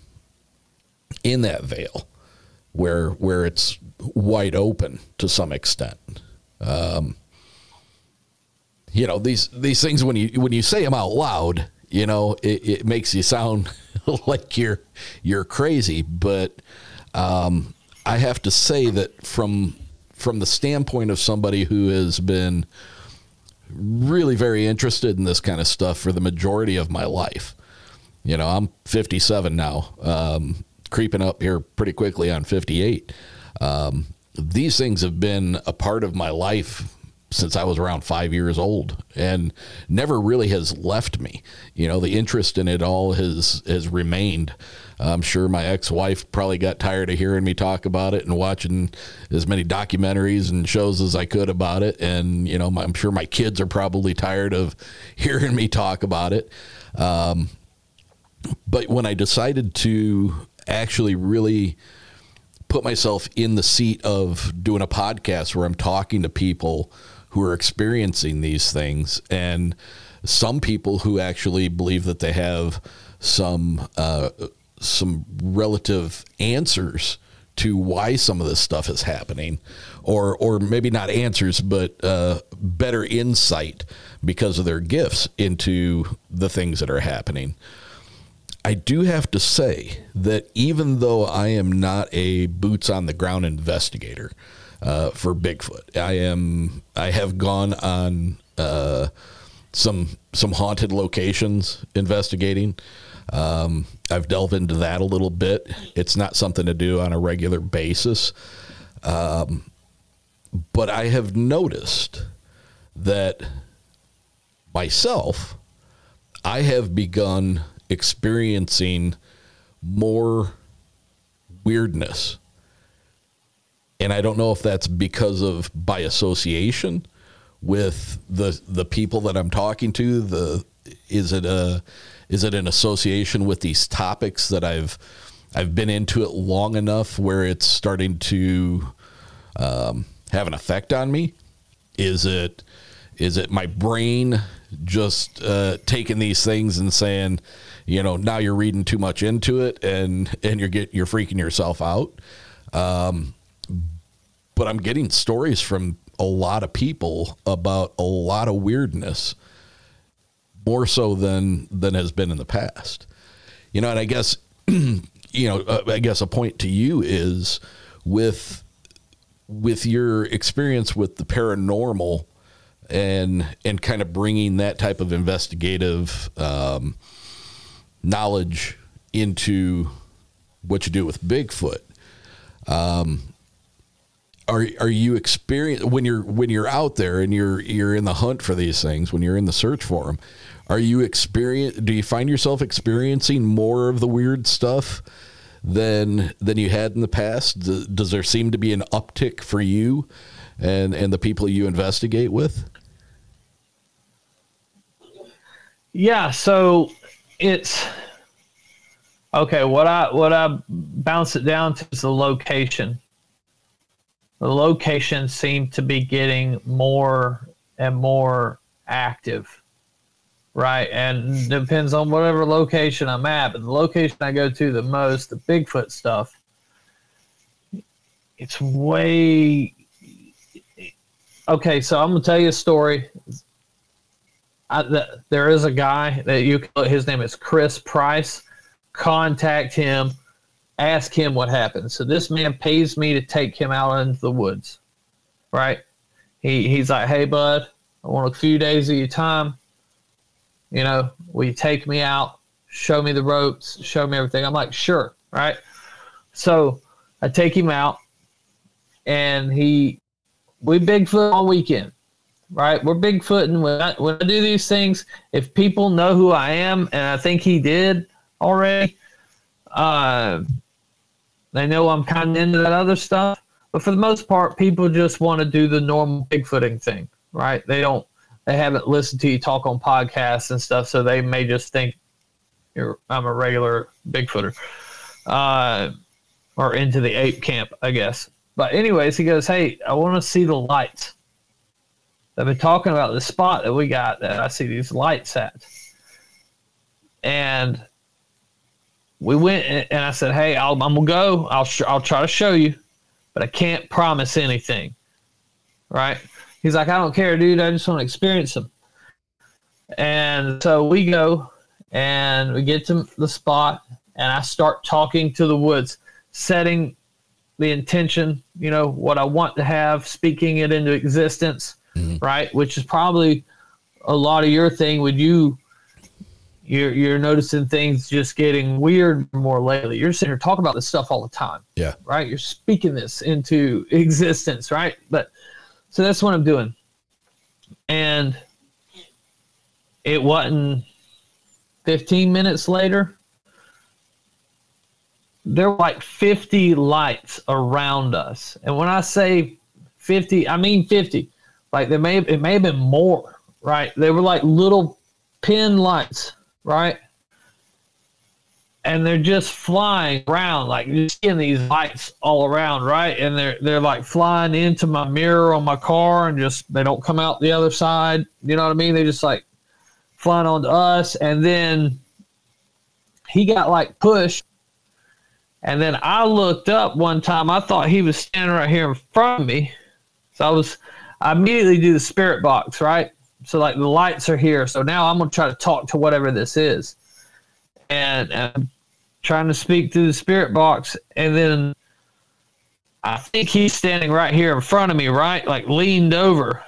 in that veil where where it's wide open to some extent. Um, you know these these things when you when you say them out loud, you know it, it makes you sound like you're you're crazy. But um, I have to say that from from the standpoint of somebody who has been really very interested in this kind of stuff for the majority of my life. You know, I'm 57 now, um, creeping up here pretty quickly on 58. Um, these things have been a part of my life since I was around five years old and never really has left me. You know, the interest in it all has has remained. I'm sure my ex-wife probably got tired of hearing me talk about it and watching as many documentaries and shows as I could about it. And you know, I'm sure my kids are probably tired of hearing me talk about it. Um, but when I decided to actually really put myself in the seat of doing a podcast where I'm talking to people who are experiencing these things and some people who actually believe that they have some uh, some relative answers to why some of this stuff is happening, or or maybe not answers, but uh, better insight because of their gifts into the things that are happening. I do have to say that even though I am not a boots on the ground investigator uh, for Bigfoot, I am. I have gone on uh, some some haunted locations investigating. Um, I've delved into that a little bit. It's not something to do on a regular basis, um, but I have noticed that myself, I have begun experiencing more weirdness. And I don't know if that's because of by association with the the people that I'm talking to. The is it a is it an association with these topics that I've I've been into it long enough where it's starting to um, have an effect on me? Is it is it my brain just uh, taking these things and saying, you know, now you're reading too much into it and and you're get you're freaking yourself out. Um, but I'm getting stories from a lot of people about a lot of weirdness, more so than than has been in the past. You know, and I guess you know, uh, I guess a point to you is with with your experience with the paranormal and and kind of bringing that type of investigative um, knowledge into what you do with Bigfoot. Um, are are you experience when you're when you're out there and you're you're in the hunt for these things when you're in the search for them? Are you experience? Do you find yourself experiencing more of the weird stuff than than you had in the past? Does there seem to be an uptick for you and and the people you investigate with? Yeah, so it's okay. What I what I bounce it down to is the location. The location seemed to be getting more and more active, right? And depends on whatever location I'm at. But the location I go to the most, the Bigfoot stuff, it's way okay. So I'm gonna tell you a story. I, the, there is a guy that you his name is Chris Price. Contact him, ask him what happened. So this man pays me to take him out into the woods, right? He he's like, hey bud, I want a few days of your time. You know, will you take me out, show me the ropes, show me everything? I'm like, sure, right? So I take him out, and he we Bigfoot all weekend right? We're Bigfooting. When I, when I do these things, if people know who I am, and I think he did already, uh, they know I'm kind of into that other stuff. But for the most part, people just want to do the normal Bigfooting thing, right? They don't, they haven't listened to you talk on podcasts and stuff, so they may just think you're, I'm a regular Bigfooter, uh, or into the ape camp, I guess. But anyways, he goes, "Hey, I want to see the lights." They've been talking about the spot that we got that I see these lights at. And we went and I said, "Hey, I'll, I'm gonna go. I'll sh- I'll try to show you, but I can't promise anything." Right? He's like, "I don't care, dude. I just want to experience them." And so we go and we get to the spot and I start talking to the woods, setting the intention, you know, what I want to have, speaking it into existence mm-hmm. right? Which is probably a lot of your thing. Would you? You're you're noticing things just getting weird more lately. You're sitting here talking about this stuff all the time. Yeah. Right. You're speaking this into existence, right? But so that's what I'm doing, and it wasn't 15 minutes later there were like 50 lights around us. And when I say 50, I mean 50. Like there may it may have been more, right? They were like little pin lights, right? And they're just flying around, like you're seeing these lights all around, right? And they're they're like flying into my mirror on my car, and just they don't come out the other side. You know what I mean? They just like flying onto us, and then he got like pushed and then I looked up one time. I thought he was standing right here in front of me. So I was I immediately do the spirit box, right? So like the lights are here. So now I'm gonna try to talk to whatever this is, and, I'm trying to speak through the spirit box, and then I think he's standing right here in front of me, right, like leaned over.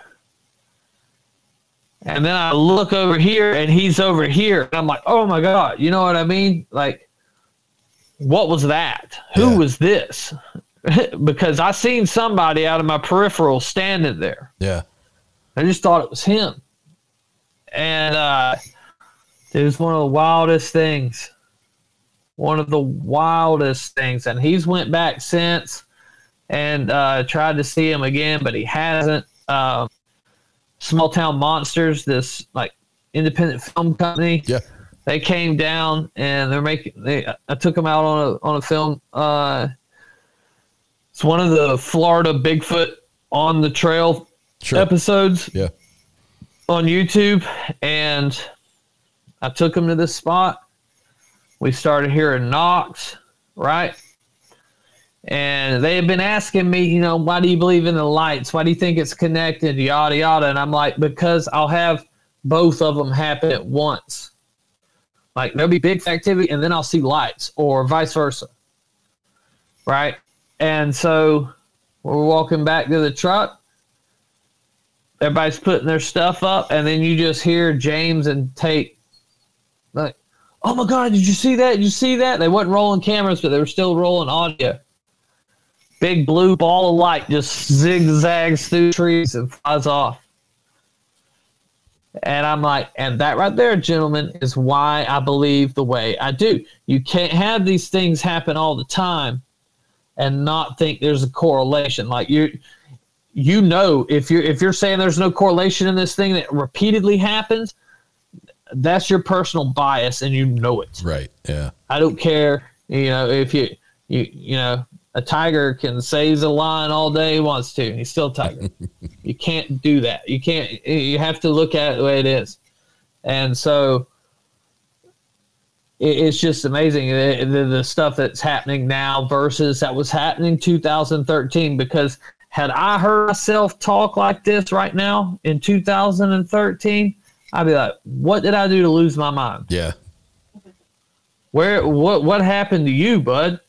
And then I look over here, and he's over here, and I'm like, oh my god, you know what I mean? Like, what was that? Who yeah. was this? because I seen somebody out of my peripheral standing there. Yeah. I just thought it was him. And uh, it was one of the wildest things. One of the wildest things. And he's went back since and uh, tried to see him again, but he hasn't. Uh, Small Town Monsters, this like independent film company. Yeah. They came down and they're making. They I took them out on a on a film uh, it's one of the Florida Bigfoot on the trail sure. episodes. Yeah. On YouTube, and I took him to this spot. We started hearing knocks, right? And they had been asking me, you know, why do you believe in the lights? Why do you think it's connected? Yada yada. And I'm like, because I'll have both of them happen at once. Like there'll be big activity, and then I'll see lights, or vice versa. Right? And so we're walking back to the truck. Everybody's putting their stuff up, and then you just hear James and Tate like, "Oh my God, did you see that? Did you see that?" They wasn't rolling cameras, but they were still rolling audio. Big blue ball of light just zigzags through trees and flies off. And I'm like, and that right there, gentlemen, is why I believe the way I do. You can't have these things happen all the time and not think there's a correlation. Like you, you know if you're if you're saying there's no correlation in this thing that repeatedly happens, that's your personal bias and you know it. Right. Yeah. I don't care. You know, if you you you know, a tiger can say he's a lion all day he wants to. He's still a tiger. you can't do that. You can't. You have to look at it the way it is. And so it, it's just amazing the, the, the stuff that's happening now versus that was happening 2013. Because had I heard myself talk like this right now in 2013, I'd be like, "What did I do to lose my mind? Yeah. Where? What? What happened to you, bud?"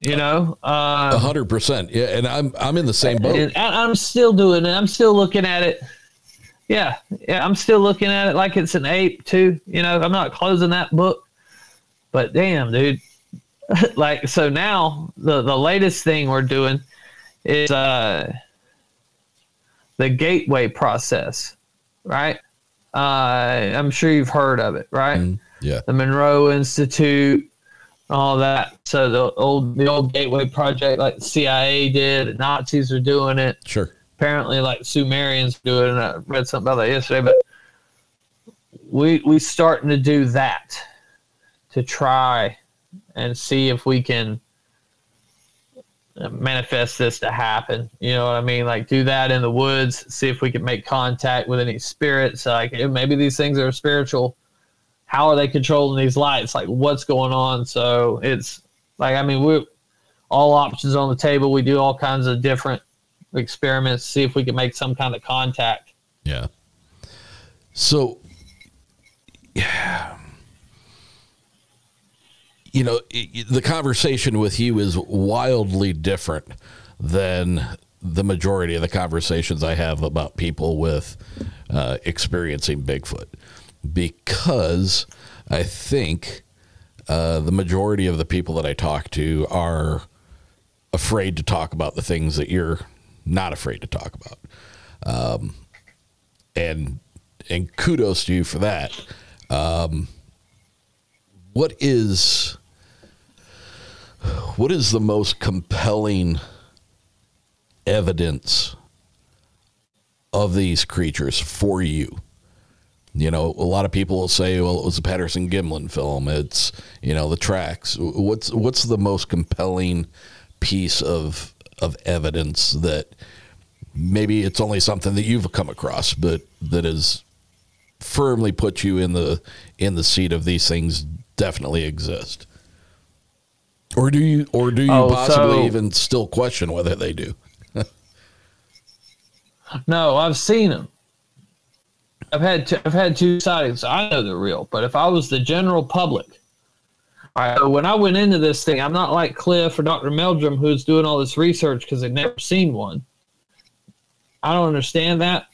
You know, uh, A hundred percent. Yeah. And I'm I'm in the same boat. I'm still doing it. I'm still looking at it. Yeah, yeah, I'm still looking at it like it's an ape too. You know, I'm not closing that book. But damn, dude. like so now the the latest thing we're doing is uh the gateway process, right? Uh I'm sure you've heard of it, right? Mm, yeah. the Monroe Institute, all that. So the old the old Gateway Project, like the CIA did, the Nazis are doing it. Sure. Apparently, like Sumerians do it, and I read something about that yesterday. But we we starting to do that to try and see if we can manifest this to happen. You know what I mean? Like do that in the woods, see if we can make contact with any spirits. Like maybe these things are spiritual how are they controlling these lights? Like what's going on? So it's like I mean we all options on the table. We do all kinds of different experiments, see if we can make some kind of contact. Yeah. So, yeah. You know, the conversation with you is wildly different than the majority of the conversations I have about people with uh, experiencing Bigfoot because I think uh, the majority of the people that I talk to are afraid to talk about the things that you're not afraid to talk about. Um, and and kudos to you for that. Um, what is what is the most compelling evidence of these creatures for you? You know, a lot of people will say, "Well, it was a Patterson Gimlin film. It's you know the tracks." What's what's the most compelling piece of of evidence that maybe it's only something that you've come across, but that has firmly put you in the in the seat of these things definitely exist. Or do you or do you Oh, possibly so- even still question whether they do? No, I've seen them. I've had t- I've had two sightings. I know they're real, but if I was the general public, so when I went into this thing, I'm not like Cliff or Dr. Meldrum who's doing all this research because they've never seen one. I don't understand that,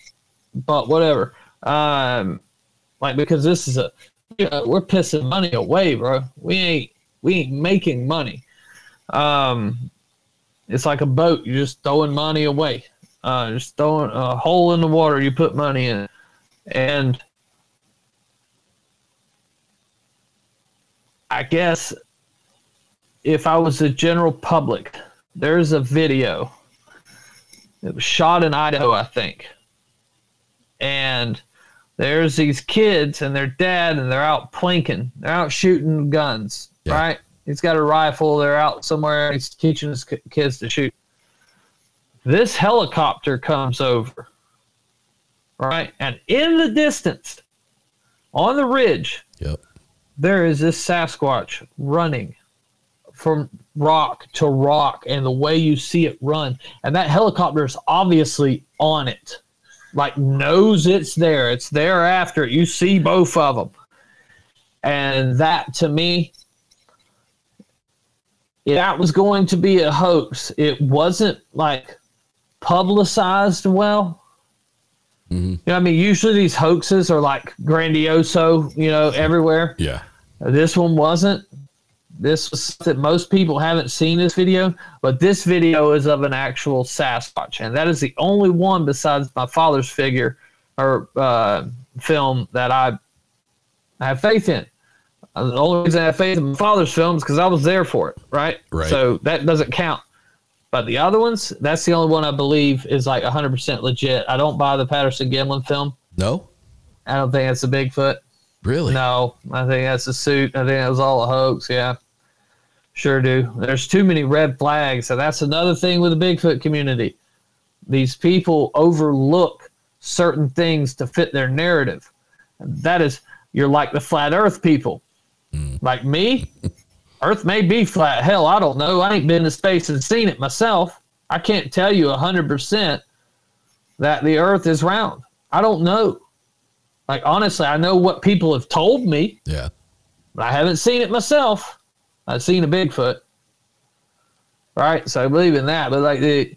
but whatever. Um, like because this is a, you know, we're pissing money away, bro. We ain't we ain't making money. Um, it's like a boat. You're just throwing money away. Uh, just throwing a hole in the water. You put money in and I guess if I was the general public, there's a video. It was shot in Idaho, I think. And there's these kids and their dad, and they're out plinking. They're out shooting guns, Yeah. right? He's got a rifle. They're out somewhere. He's teaching his kids to shoot. This helicopter comes over, right? And in the distance, on the ridge, Yep. there is this Sasquatch running from rock to rock, and the way you see it run, and that helicopter is obviously on it, like knows it's there. It's there after it. You see both of them, and that to me, that was going to be a hoax. It wasn't like publicized well. Mm-hmm. You know, I mean, usually these hoaxes are like grandioso, you know, everywhere. Yeah. This one wasn't. This was that most people haven't seen this video, but this video is of an actual Sasquatch, and that is the only one besides my father's figure or uh, film that I, I have faith in. Uh, The only reason I have faith in my father's films because I was there for it, right? Right. So that doesn't count. But the other ones, that's the only one I believe is like 100% legit. I don't buy the Patterson Gimlin film. No, I don't think it's a Bigfoot. really. No, I think that's a suit. I think that was all a hoax. Yeah, sure do. There's too many red flags, So that's another thing with the Bigfoot community. These people overlook certain things to fit their narrative. That is, you're like the flat Earth people, hmm. like me. Earth may be flat. Hell, I don't know. I ain't been to space and seen it myself. I can't tell you hundred percent that the Earth is round. I don't know. Like honestly, I know what people have told me, Yeah. but I haven't seen it myself. I've seen a Bigfoot. Right? So I believe in that. But like the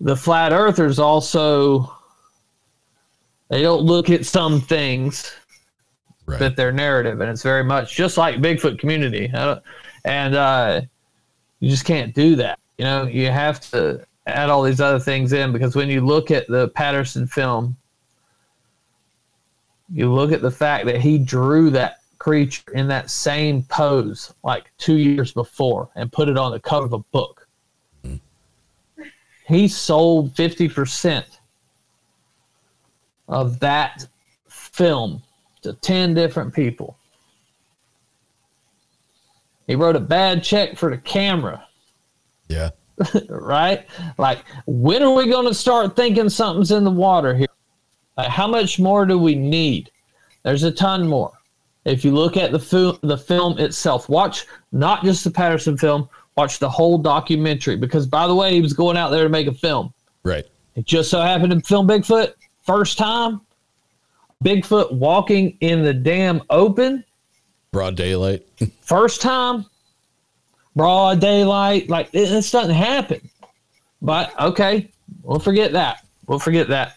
the flat earthers also they don't look at some things Right. fit their narrative and it's very much just like Bigfoot community. I don't- And uh you just can't do that. You know, you have to add all these other things in because when you look at the Patterson film, you look at the fact that he drew that creature in that same pose like two years before and put it on the cover of a book. Hmm. He sold 50% of that film to 10 different people. He wrote a bad check for the camera Yeah. right? Like, when are we going to start thinking something's in the water here? Like, how much more do we need? There's a ton more. If you look at the film, the film itself, watch not just the Patterson film, watch the whole documentary. Because by the way, he was going out there to make a film. Right. It just so happened to film Bigfoot first time. Bigfoot walking in the damn open Broad daylight. first time, broad daylight, like it- this doesn't happen. But okay, we'll forget that. We'll forget that.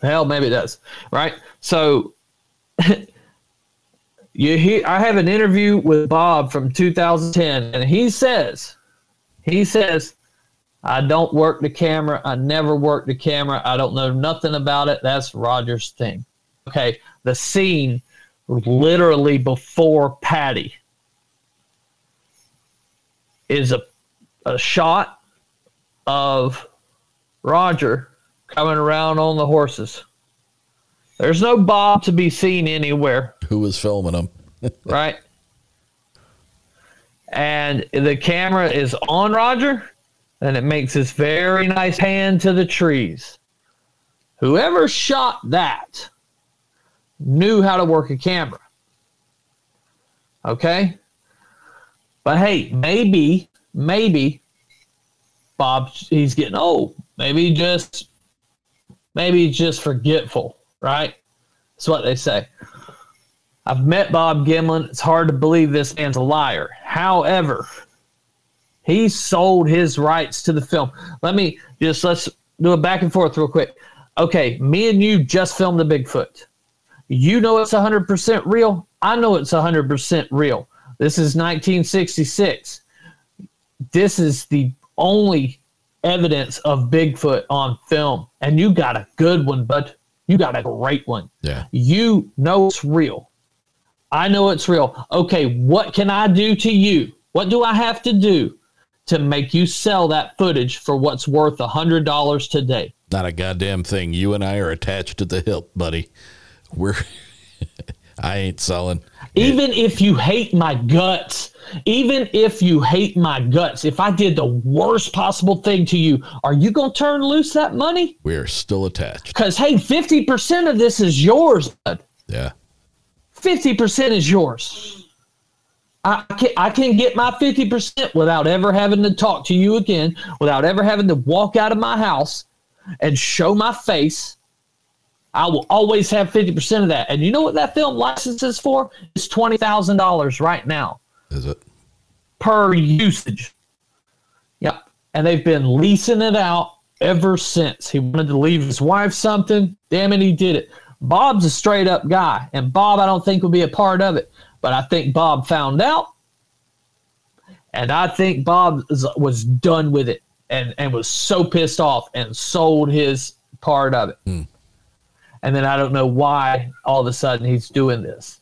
Hell, maybe it does. Right? So you I have an interview with Bob from 2010, and he says, he says, I don't work the camera. I never work the camera. I don't know nothing about it. That's Roger's thing. Okay. The scene literally before Patty is a, a shot of Roger coming around on the horses. There's no Bob to be seen anywhere, Who was filming them? right? And the camera is on Roger, and it makes this very nice pan to the trees. Whoever shot that knew how to work a camera. Okay? But hey, maybe, maybe Bob he's getting old. Maybe just maybe he's just forgetful, right? That's what they say. I've met Bob Gimlin. It's hard to believe this man's a liar. However, he sold his rights to the film. Let me just let's do a back and forth real quick. Okay, me and you just filmed the Bigfoot. You know it's 100% real. I know it's 100% real. This is 1966. This is the only evidence of Bigfoot on film. And you got a good one, bud. You got a great one. Yeah. You know it's real. I know it's real. Okay, what can I do to you? What do I have to do to make you sell that footage for what's worth a hundred dollars today? Not a goddamn thing. You and I are attached to the hip, buddy. We're. I ain't selling. Even if you hate my guts, even if you hate my guts, if I did the worst possible thing to you, are you going to turn loose that money? We are still attached. Because, hey, 50% of this is yours, bud. Yeah. 50% is yours. I can, I can get my 50% without ever having to talk to you again, without ever having to walk out of my house and show my face. I will always have 50% of that. And you know what that film license is for? It's $20,000 right now Is it? per usage. Yep. And they've been leasing it out ever since. He wanted to leave his wife something. Damn it, he did it. Bob's a straight up guy. And Bob, I don't think, will be a part of it. But I think Bob found out. And I think Bob was done with it and, and was so pissed off and sold his part of it. Hmm. And then I don't know why all of a sudden he's doing this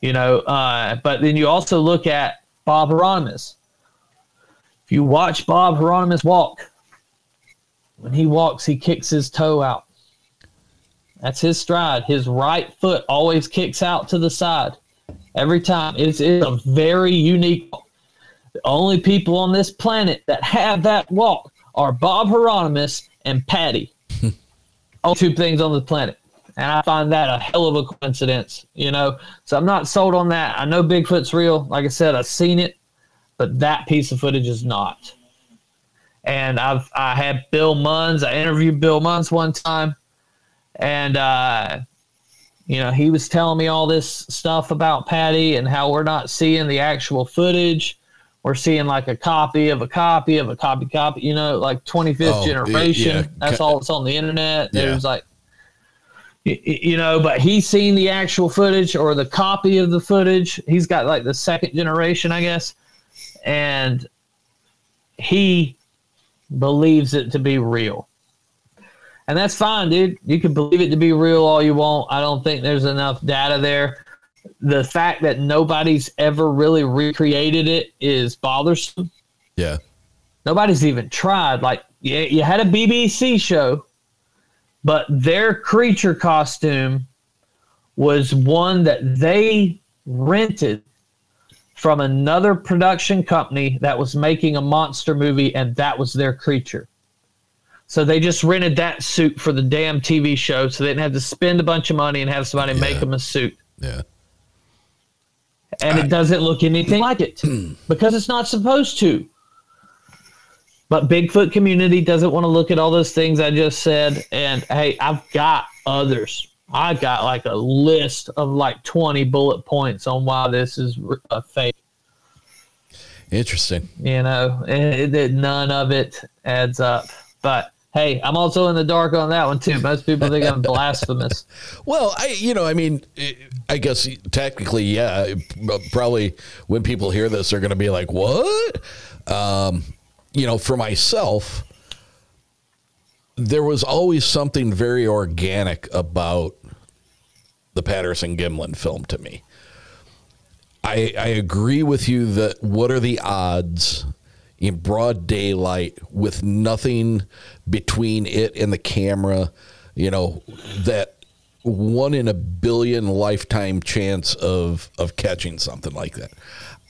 you know. Uh, but then you also look at Bob Hieronymus. If you watch Bob Hieronymus walk, when he walks, he kicks his toe out. That's his stride. His right foot always kicks out to the side every time. It's, it's a very unique. The only people on this planet that have that walk are Bob Hieronymus and Patty. All two things on the planet. And I find that a hell of a coincidence, you know. So I'm not sold on that. I know Bigfoot's real. Like I said, I've seen it, but that piece of footage is not. And I've I had Bill Munns. I interviewed Bill Munns one time, and uh, you know he was telling me all this stuff about Patty and how we're not seeing the actual footage. We're seeing like a copy of a copy of a copy copy. You know, like 25th Oh, generation. yeah. That's all that's on the internet. Yeah. There's like you know, but he's seen the actual footage or the copy of the footage. He's got like the second generation, I guess, and he believes it to be real. And that's fine, dude. You can believe it to be real all you want. I don't think there's enough data there. The fact that nobody's ever really recreated it is bothersome. Yeah. Nobody's even tried. Like, yeah, you had a BBC show, but their creature costume was one that they rented from another production company that was making a monster movie, and that was their creature. So they just rented that suit for the damn TV show, so they didn't have to spend a bunch of money and have somebody make them a suit. Yeah. And it doesn't look anything like it because it's not supposed to. But Bigfoot community doesn't want to look at all those things I just said. And hey, I've got others. I got like a list of like 20 bullet points on why this is a fake. Interesting. You know, and it, it- none of it adds up. But hey, I'm also in the dark on that one too. Most people think I'm blasphemous. Well, I you know, I mean, I guess technically, yeah. Probably when people hear this, they're going to be like, "What?" Um, you know, for myself, there was always something very organic about the Patterson Gimlin film to me. I, I agree with you that what are the odds in broad daylight with nothing between it and the camera, you know, that one in a billion lifetime chance of of catching something like that.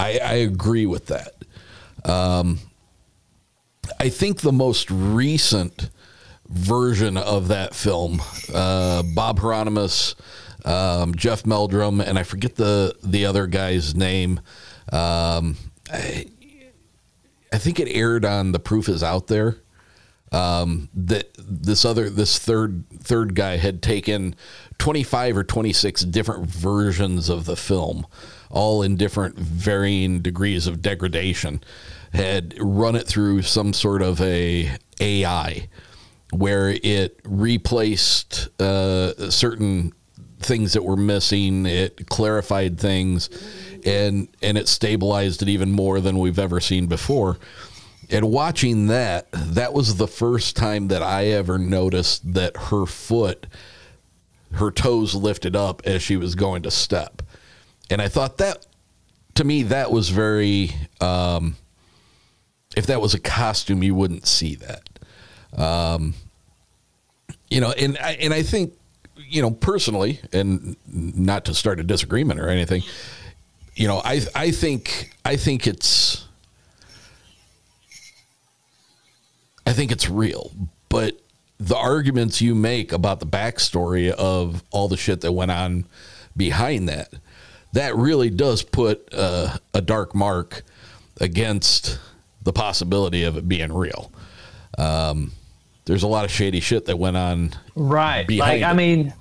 I, I agree with that. Um, I think the most recent version of that film, uh, Bob Hieronymus, um, Jeff Meldrum, and I forget the the other guy's name. Um, I, I think it aired on The Proof Is Out There. Um, that this other this third third guy had taken twenty five or twenty six different versions of the film, all in different varying degrees of degradation. Had run it through some sort of a AI where it replaced uh, certain things that were missing. It clarified things, and and it stabilized it even more than we've ever seen before. And watching that, that was the first time that I ever noticed that her foot, her toes lifted up as she was going to step, and I thought that, to me, that was very. Um, if that was a costume, you wouldn't see that. Um, you know, and I, and I think, you know, personally, and not to start a disagreement or anything, you know, I I think I think it's I think it's real, but the arguments you make about the backstory of all the shit that went on behind that, that really does put uh, a dark mark against the possibility of it being real. Um, there's a lot of shady shit that went on. Right. Like, I mean,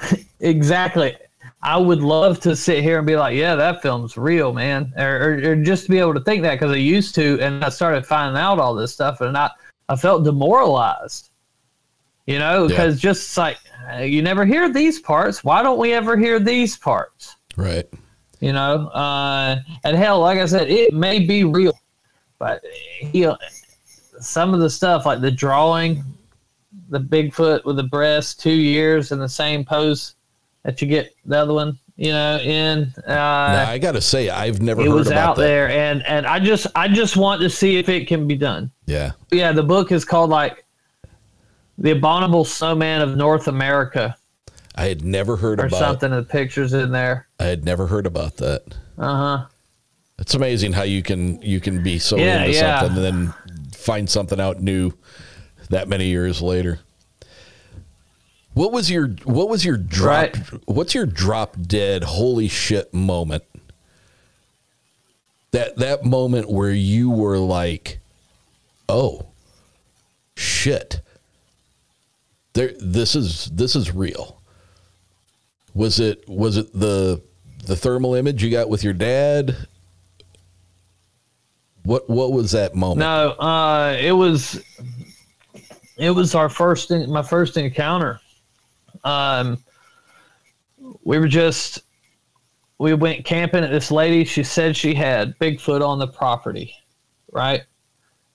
exactly. I would love to sit here and be like, yeah, that film's real, man. Or, or, or just to be able to think that because I used to. And I started finding out all this stuff and I, I felt demoralized, you know, Yeah. because just like, you never hear these parts. Why don't we ever hear these parts? Right. You know uh and hell like i said it may be real but he, some of the stuff like the drawing the bigfoot with the breast two years in the same pose that you get the other one you know, in. Uh, Now, I got to say, I've never it heard was about out that. there, and and I just I just want to see if it can be done. Yeah. Yeah, the book is called like the Abominable Snowman of North America I had never heard about or about something. In the pictures in there. I had never heard about that. Uh huh. It's amazing how you can you can be so Yeah, into yeah. something and then find something out new that many years later. What was your what was your drop Right. what's your drop dead holy shit moment? That that moment where you were like, "Oh, shit. There this is this is real." Was it was it the the thermal image you got with your dad? What what was that moment? No, uh, it was it was our first my first encounter. Um, we were just we went camping at this lady. She said she had Bigfoot on the property, right?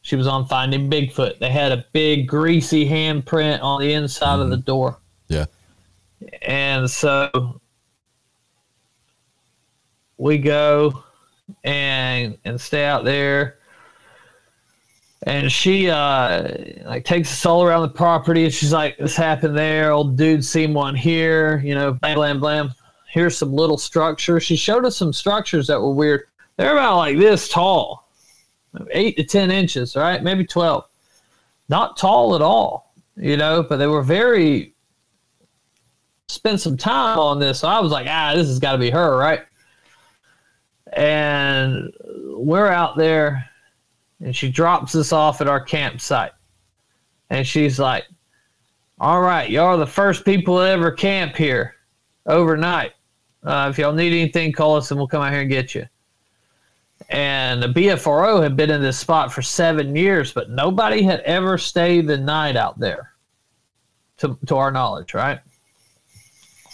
She was on Finding Bigfoot. They had a big greasy handprint on the inside of the door. Yeah. And so we go and and stay out there. And she uh like takes us all around the property and she's like, This happened there, old dude seen one here, you know, blam blam blam. Here's some little structures. She showed us some structures that were weird. They're about like this tall. Eight to ten inches, right? Maybe twelve. Not tall at all, you know, but they were very spent some time on this. So I was like, ah, this has got to be her, right? And we're out there, and she drops us off at our campsite. And she's like, all right, y'all are the first people to ever camp here overnight. Uh, if y'all need anything, call us and we'll come out here and get you. And the BFRO had been in this spot for seven years, but nobody had ever stayed the night out there, to, to our knowledge, right?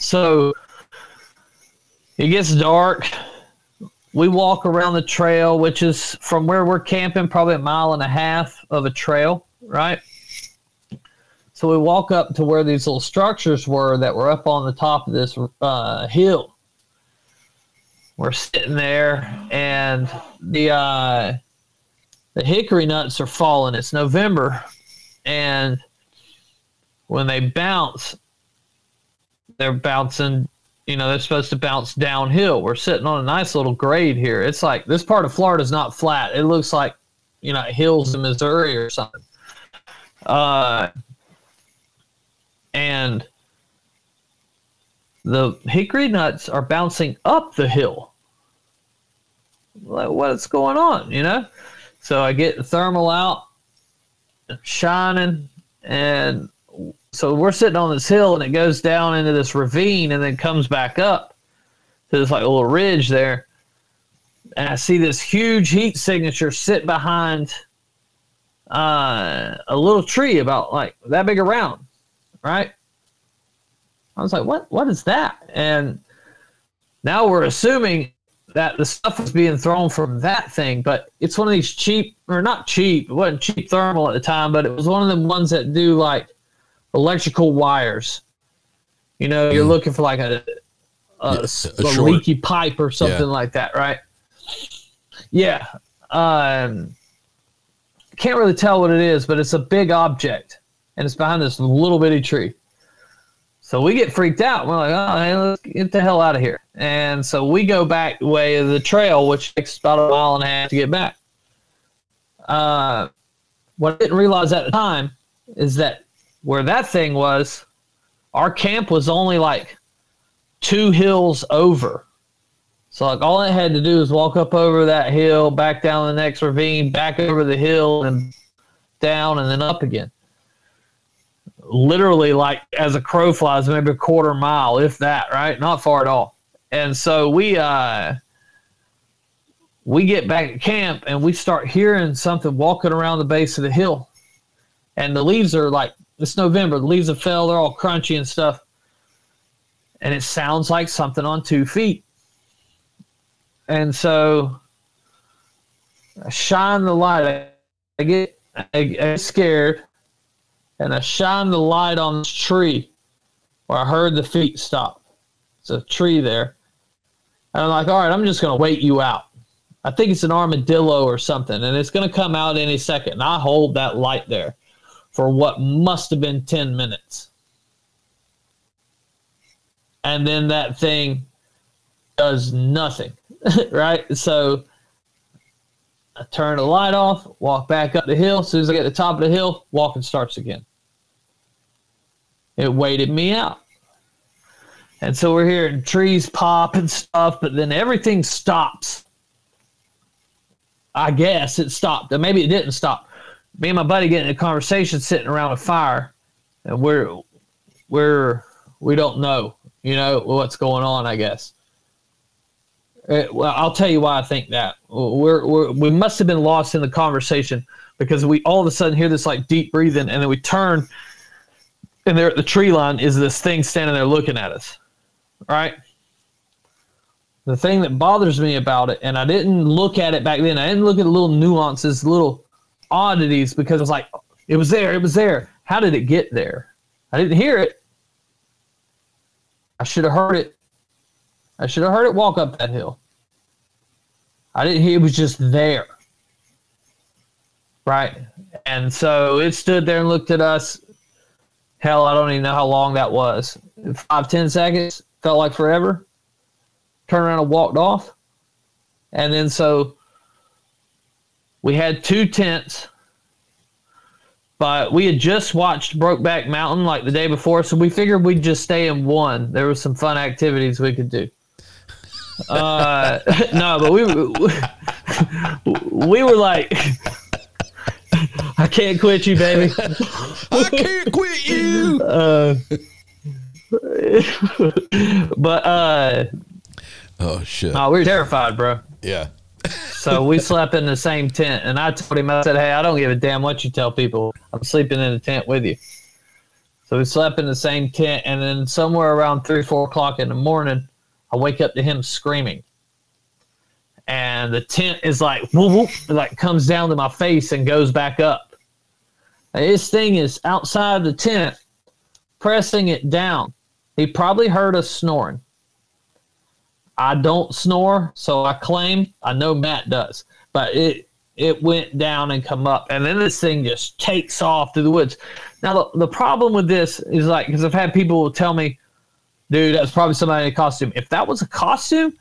So it gets dark. We walk around the trail, which is from where we're camping, probably a mile and a half of a trail, right? So we walk up to where these little structures were that were up on the top of this uh, hill. We're sitting there, and the uh, the hickory nuts are falling. It's November, and when they bounce, they're bouncing. You know, they're supposed to bounce downhill. We're sitting on a nice little grade here. It's like this part of Florida is not flat. It looks like you know hills in Missouri or something. Uh, and the hickory nuts are bouncing up the hill. Like, what's going on? You know. So I get the thermal out, shining, and so we're sitting on this hill and it goes down into this ravine and then comes back up to this like little ridge there. And I see this huge heat signature sit behind uh, a little tree about like that big around, right? I was like, what what is that? And now we're assuming that the stuff was being thrown from that thing, but it's one of these cheap or not cheap, it wasn't cheap thermal at the time, but it was one of them ones that do like electrical wires. You know, you're looking for like a a, Yeah, a a leaky pipe or something Yeah. like that, right? Yeah. Um, can't really tell what it is, but it's a big object, and it's behind this little bitty tree. So we get freaked out. We're like, "Oh, let's get the hell out of here!" And so we go back the way of the trail, which takes about a mile and a half to get back. Uh, what I didn't realize at the time is that where that thing was, our camp was only like two hills over. So like all I had to do was walk up over that hill, back down the next ravine, back over the hill and down and then up again. Literally like as a crow flies, maybe a quarter mile, if that, right? Not far at all. And so we uh we get back at camp and we start hearing something walking around the base of the hill. And the leaves are like it's November, the leaves have fell, they're all crunchy and stuff. And it sounds like something on two feet. And so I shine the light. I get I get scared and I shine the light on this tree where I heard the feet stop. It's a tree there. And I'm like, all right, I'm just going to wait you out. I think it's an armadillo or something, and it's going to come out any second. And I hold that light there for what must have been 10 minutes. And then that thing does nothing, right? So I turn the light off, walk back up the hill. As soon as I get to the top of the hill, walking starts again. It waited me out. And so we're hearing trees pop and stuff, but then everything stops. I guess it stopped. And maybe it didn't stop. Me and my buddy getting a conversation sitting around a fire, and we're we're we don't know, you know, what's going on, I guess. Uh, well, I'll tell you why I think that. We're, we're we must have been lost in the conversation because we all of a sudden hear this like deep breathing, and then we turn, and there at the tree line is this thing standing there looking at us, right? The thing that bothers me about it, and I didn't look at it back then. I didn't look at the little nuances, little oddities, because it was like it was there, it was there. How did it get there? I didn't hear it. I should have heard it. I should have heard it walk up that hill. I didn't hear it was just there. Right. And so it stood there and looked at us. Hell, I don't even know how long that was. Five, ten seconds. Felt like forever. Turned around and walked off. And then so we had two tents. But we had just watched Brokeback Mountain like the day before, so we figured we'd just stay in one. There was some fun activities we could do. Uh, no, but we we were like, I can't quit you, baby. I can't quit you. Uh, but uh, oh shit. Oh, we were terrified, bro. Yeah. So we slept in the same tent, and I told him, I said, "Hey, I don't give a damn what you tell people. I'm sleeping in the tent with you." So we slept in the same tent, and then somewhere around three, four o'clock in the morning, I wake up to him screaming, and the tent is like, whoop, whoop, like comes down to my face and goes back up. And this thing is outside the tent, pressing it down. He probably heard us snoring. I don't snore, so I claim I know Matt does, but it it went down and come up, and then this thing just takes off through the woods. Now the, the problem with this is like because I've had people tell me, "Dude, that's probably somebody in a costume." If that was a costume,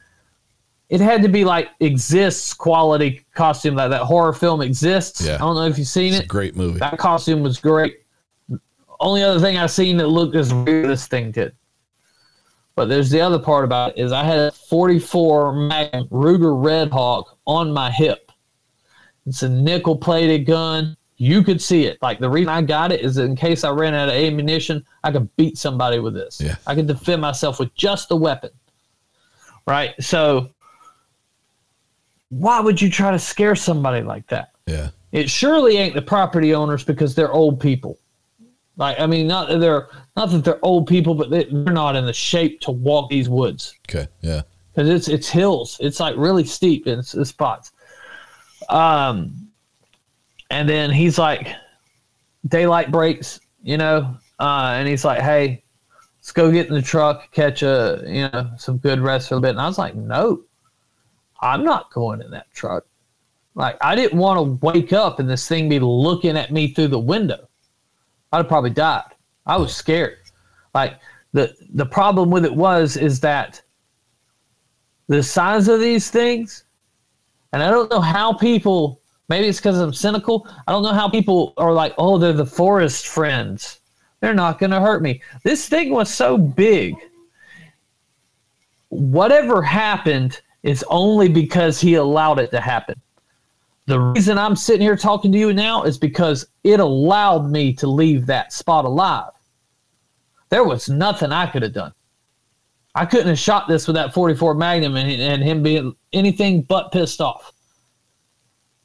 it had to be like exists quality costume, like that horror film exists. Yeah. I don't know if you've seen It's a it. great movie. That costume was great. Only other thing I've seen that looked as weird as this thing did. But there's the other part about it is I had a 44 Magnum Ruger Red Hawk on my hip. It's a nickel plated gun. You could see it. Like the reason I got it is in case I ran out of ammunition, I could beat somebody with this. Yeah. I could defend myself with just the weapon. Right? So why would you try to scare somebody like that? Yeah. it surely ain't the property owners because they're old people. Like I mean, not that they're not that they're old people, but they, they're not in the shape to walk these woods Okay. Yeah. because it's it's hills. It's like really steep in s- spots. Um, and then he's like, daylight breaks, you know, uh, and he's like, hey, let's go get in the truck, catch a you know some good rest for a bit. And I was like, no, I'm not going in that truck. Like I didn't want to wake up and this thing be looking at me through the window. I'd have probably died. I was scared. Like the the problem with it was is that the size of these things, and I don't know how people. Maybe it's because I'm cynical. I don't know how people are like, oh, they're the forest friends. They're not going to hurt me. This thing was so big. Whatever happened is only because he allowed it to happen. The reason I'm sitting here talking to you now is because it allowed me to leave that spot alive. There was nothing I could have done. I couldn't have shot this with that 44 Magnum and, and him being anything but pissed off.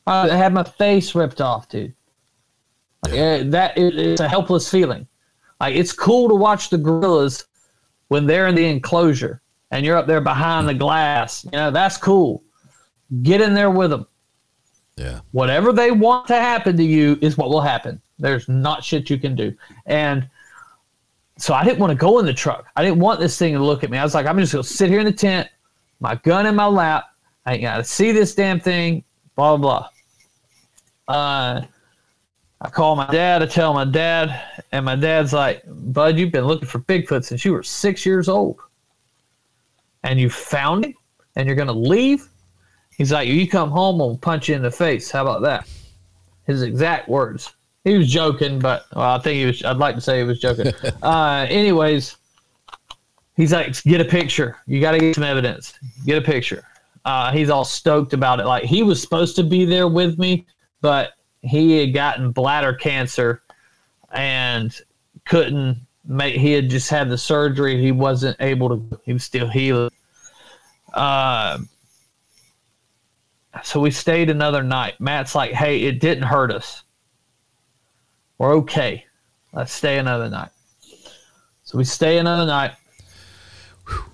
I had my face ripped off, dude. Like, eh, that it, it's a helpless feeling. Like it's cool to watch the gorillas when they're in the enclosure and you're up there behind the glass. You know that's cool. Get in there with them Yeah. whatever they want to happen to you is what will happen. There's not shit you can do. And so I didn't want to go in the truck. I didn't want this thing to look at me. I was like, I'm just going to sit here in the tent, my gun in my lap. I ain't got to see this damn thing. Blah blah blah. Uh, I call my dad. I tell my dad, and my dad's like, "Bud, you've been looking for Bigfoot since you were six years old, and you found him, and you're gonna leave." He's like, "You come home, I'll punch you in the face." How about that? His exact words. He was joking, but well, I think he was. I'd like to say he was joking. uh, anyways, he's like, "Get a picture. You got to get some evidence. Get a picture." Uh, he's all stoked about it. Like he was supposed to be there with me, but he had gotten bladder cancer and couldn't make. He had just had the surgery. He wasn't able to. He was still healing. Uh, so we stayed another night. Matt's like, "Hey, it didn't hurt us. We're okay. Let's stay another night." So we stay another night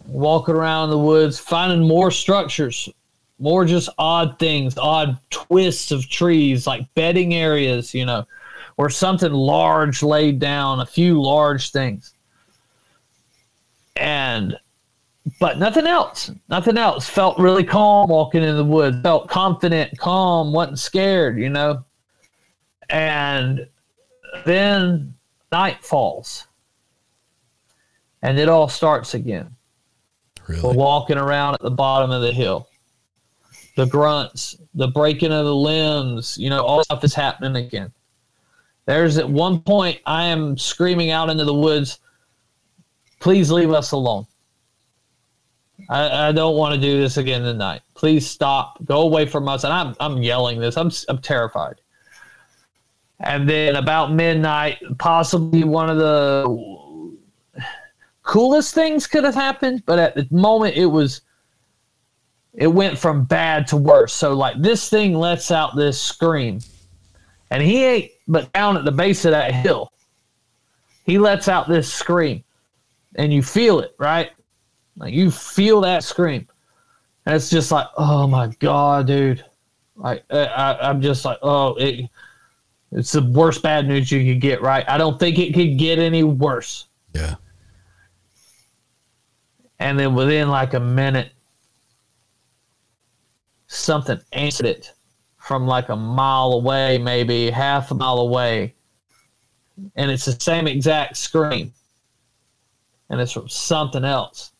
walking around the woods, finding more structures, more just odd things, odd twists of trees, like bedding areas, you know, or something large laid down, a few large things. And, but nothing else, nothing else. Felt really calm walking in the woods, felt confident, calm, wasn't scared, you know. And then night falls and it all starts again. Really? We're walking around at the bottom of the hill. The grunts, the breaking of the limbs, you know, all stuff is happening again. There's at one point I am screaming out into the woods, please leave us alone. I, I don't want to do this again tonight. Please stop. Go away from us. And I'm I'm yelling this. I'm I'm terrified. And then about midnight, possibly one of the coolest things could have happened, but at the moment it was it went from bad to worse. So like this thing lets out this scream. And he ain't but down at the base of that hill. He lets out this scream. And you feel it, right? Like you feel that scream. And it's just like, oh my god, dude. Like I, I'm just like, oh, it, it's the worst bad news you could get, right? I don't think it could get any worse. Yeah. And then within like a minute, something answered it from like a mile away, maybe half a mile away. And it's the same exact scream. And it's from something else.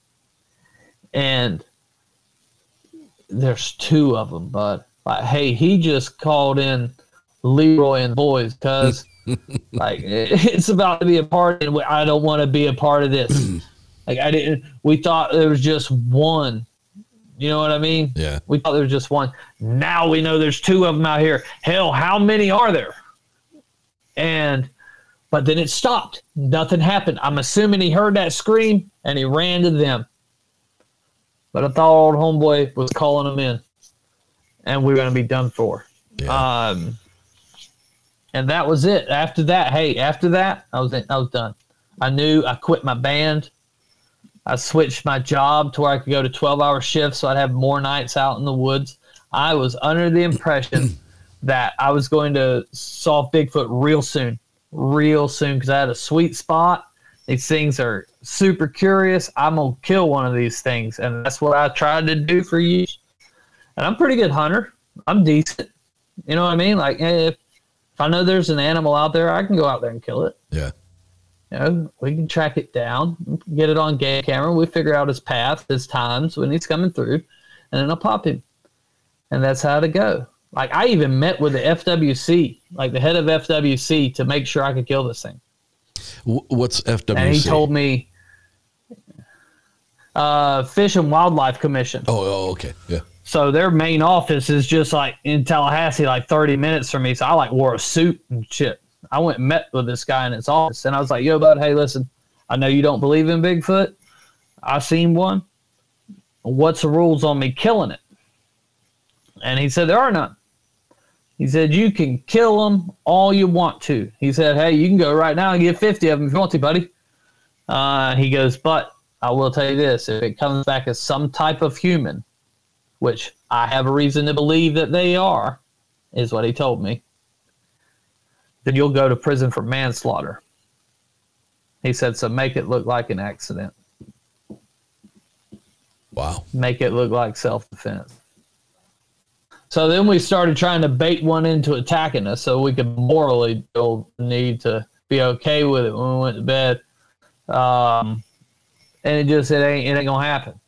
And there's two of them, bud. Like, hey, he just called in Leroy and boys because like it's about to be a party and I don't want to be a part of this. like I didn't. We thought there was just one. You know what I mean? Yeah. We thought there was just one. Now we know there's two of them out here. Hell, how many are there? And but then it stopped. Nothing happened. I'm assuming he heard that scream and he ran to them. But I thought old homeboy was calling them in, and we are going to be done for. Yeah. Um, and that was it. After that, hey, after that, I was I was done. I knew I quit my band. I switched my job to where I could go to 12 hour shifts so I'd have more nights out in the woods. I was under the impression that I was going to solve Bigfoot real soon, real soon, because I had a sweet spot. These things are super curious. I'm going to kill one of these things. And that's what I tried to do for years. And I'm a pretty good hunter. I'm decent. You know what I mean? Like, eh, if, if I know there's an animal out there, I can go out there and kill it. Yeah. You know, we can track it down, get it on game camera. We figure out his path, his times when he's coming through, and then I'll pop him. And that's how to go. Like I even met with the FWC, like the head of FWC, to make sure I could kill this thing. What's FWC? And he told me, uh, Fish and Wildlife Commission. Oh, oh, okay. Yeah. So their main office is just like in Tallahassee, like 30 minutes from me. So I like wore a suit and shit. I went and met with this guy in his office and I was like, yo, bud, hey, listen, I know you don't believe in Bigfoot. I seen one. What's the rules on me killing it? And he said, there are none. He said, you can kill them all you want to. He said, hey, you can go right now and get 50 of them if you want to, buddy. Uh, he goes, but I will tell you this if it comes back as some type of human, which I have a reason to believe that they are, is what he told me, then you'll go to prison for manslaughter. He said, so make it look like an accident. Wow. make it look like self defense. So then we started trying to bait one into attacking us so we could morally feel the need to be okay with it when we went to bed. Um, and it just it ain't it ain't gonna happen.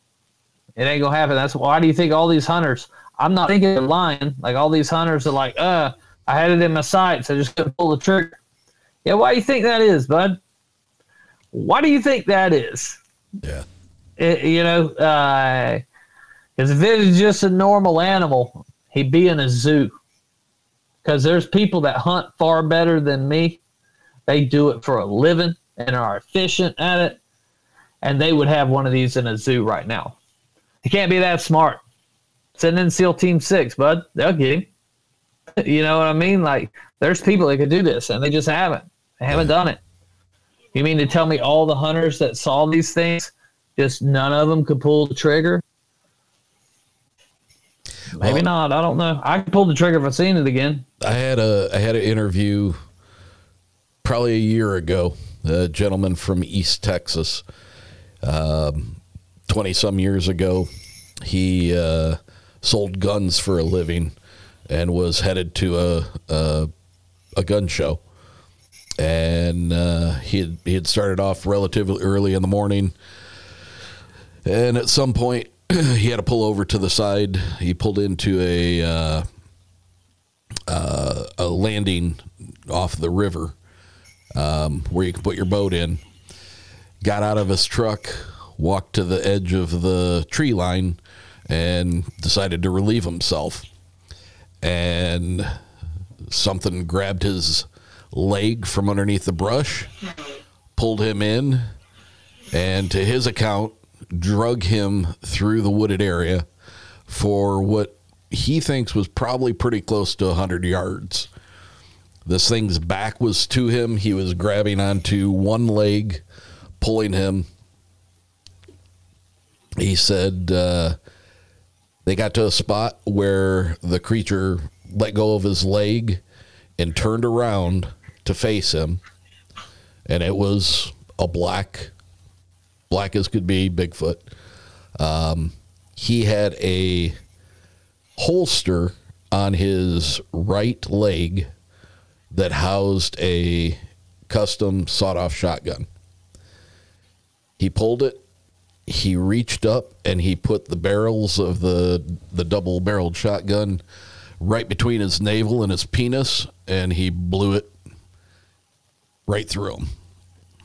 It ain't gonna happen. That's why do you think all these hunters I'm not thinking they're lying. Like all these hunters are like, uh, I had it in my sights, I just couldn't pull the trigger. Yeah, why do you think that is, bud? Why do you think that is? Yeah. It, you know, because if it was just a normal animal, he'd be in a zoo. Because there's people that hunt far better than me. They do it for a living and are efficient at it. And they would have one of these in a zoo right now. He can't be that smart. Send in SEAL Team Six, bud. They'll get him. you know what I mean? Like, there's people that could do this, and they just haven't. They haven't done it. You mean to tell me all the hunters that saw these things, just none of them could pull the trigger? Maybe Well- not. I don't know. I could pull the trigger if I seen it again. I had a I had an interview probably a year ago. A gentleman from East Texas, twenty some years ago, he uh, sold guns for a living and was headed to a a, a gun show. And uh, he had, he had started off relatively early in the morning, and at some point he had to pull over to the side. He pulled into a uh, a landing off the river um, where you can put your boat in. Got out of his truck, walked to the edge of the tree line, and decided to relieve himself. And something grabbed his leg from underneath the brush, pulled him in, and to his account, drug him through the wooded area for what he thinks was probably pretty close to 100 yards. This thing's back was to him. He was grabbing onto one leg, pulling him. He said uh, they got to a spot where the creature let go of his leg and turned around to face him. And it was a black, black as could be, Bigfoot. Um, he had a holster on his right leg that housed a custom sawed off shotgun. He pulled it, he reached up and he put the barrels of the the double barreled shotgun right between his navel and his penis and he blew it right through him.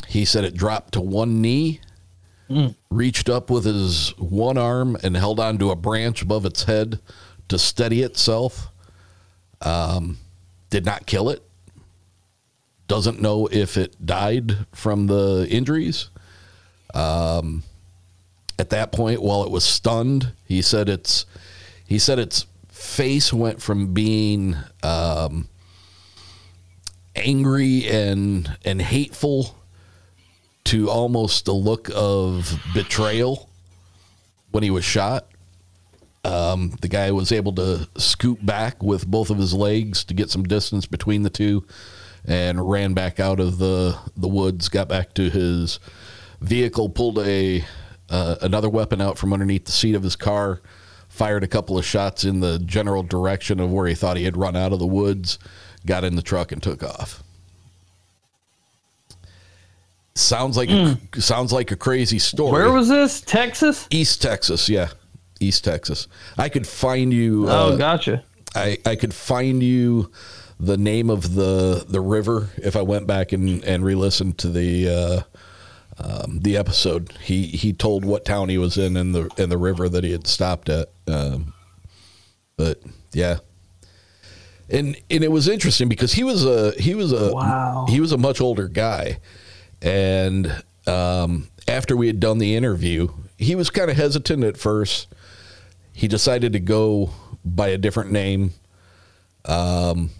He said it dropped to one knee reached up with his one arm and held onto a branch above its head to steady itself. Um, did not kill it. Doesn't know if it died from the injuries. Um, at that point, while it was stunned, he said its he said its face went from being um, angry and and hateful to almost a look of betrayal when he was shot. Um, the guy was able to scoot back with both of his legs to get some distance between the two, and ran back out of the the woods. Got back to his vehicle, pulled a uh, another weapon out from underneath the seat of his car, fired a couple of shots in the general direction of where he thought he had run out of the woods. Got in the truck and took off. Sounds like a, sounds like a crazy story. Where was this? Texas? East Texas? Yeah, East Texas. I could find you. Oh, uh, gotcha. I I could find you the name of the the river if I went back and and re-listened to the uh, um, the episode. He he told what town he was in and the and the river that he had stopped at. Um, but yeah. And and it was interesting because he was a he was a Wow. he was a much older guy, and um, after we had done the interview, he was kind of hesitant at first. He decided to go by a different name, um,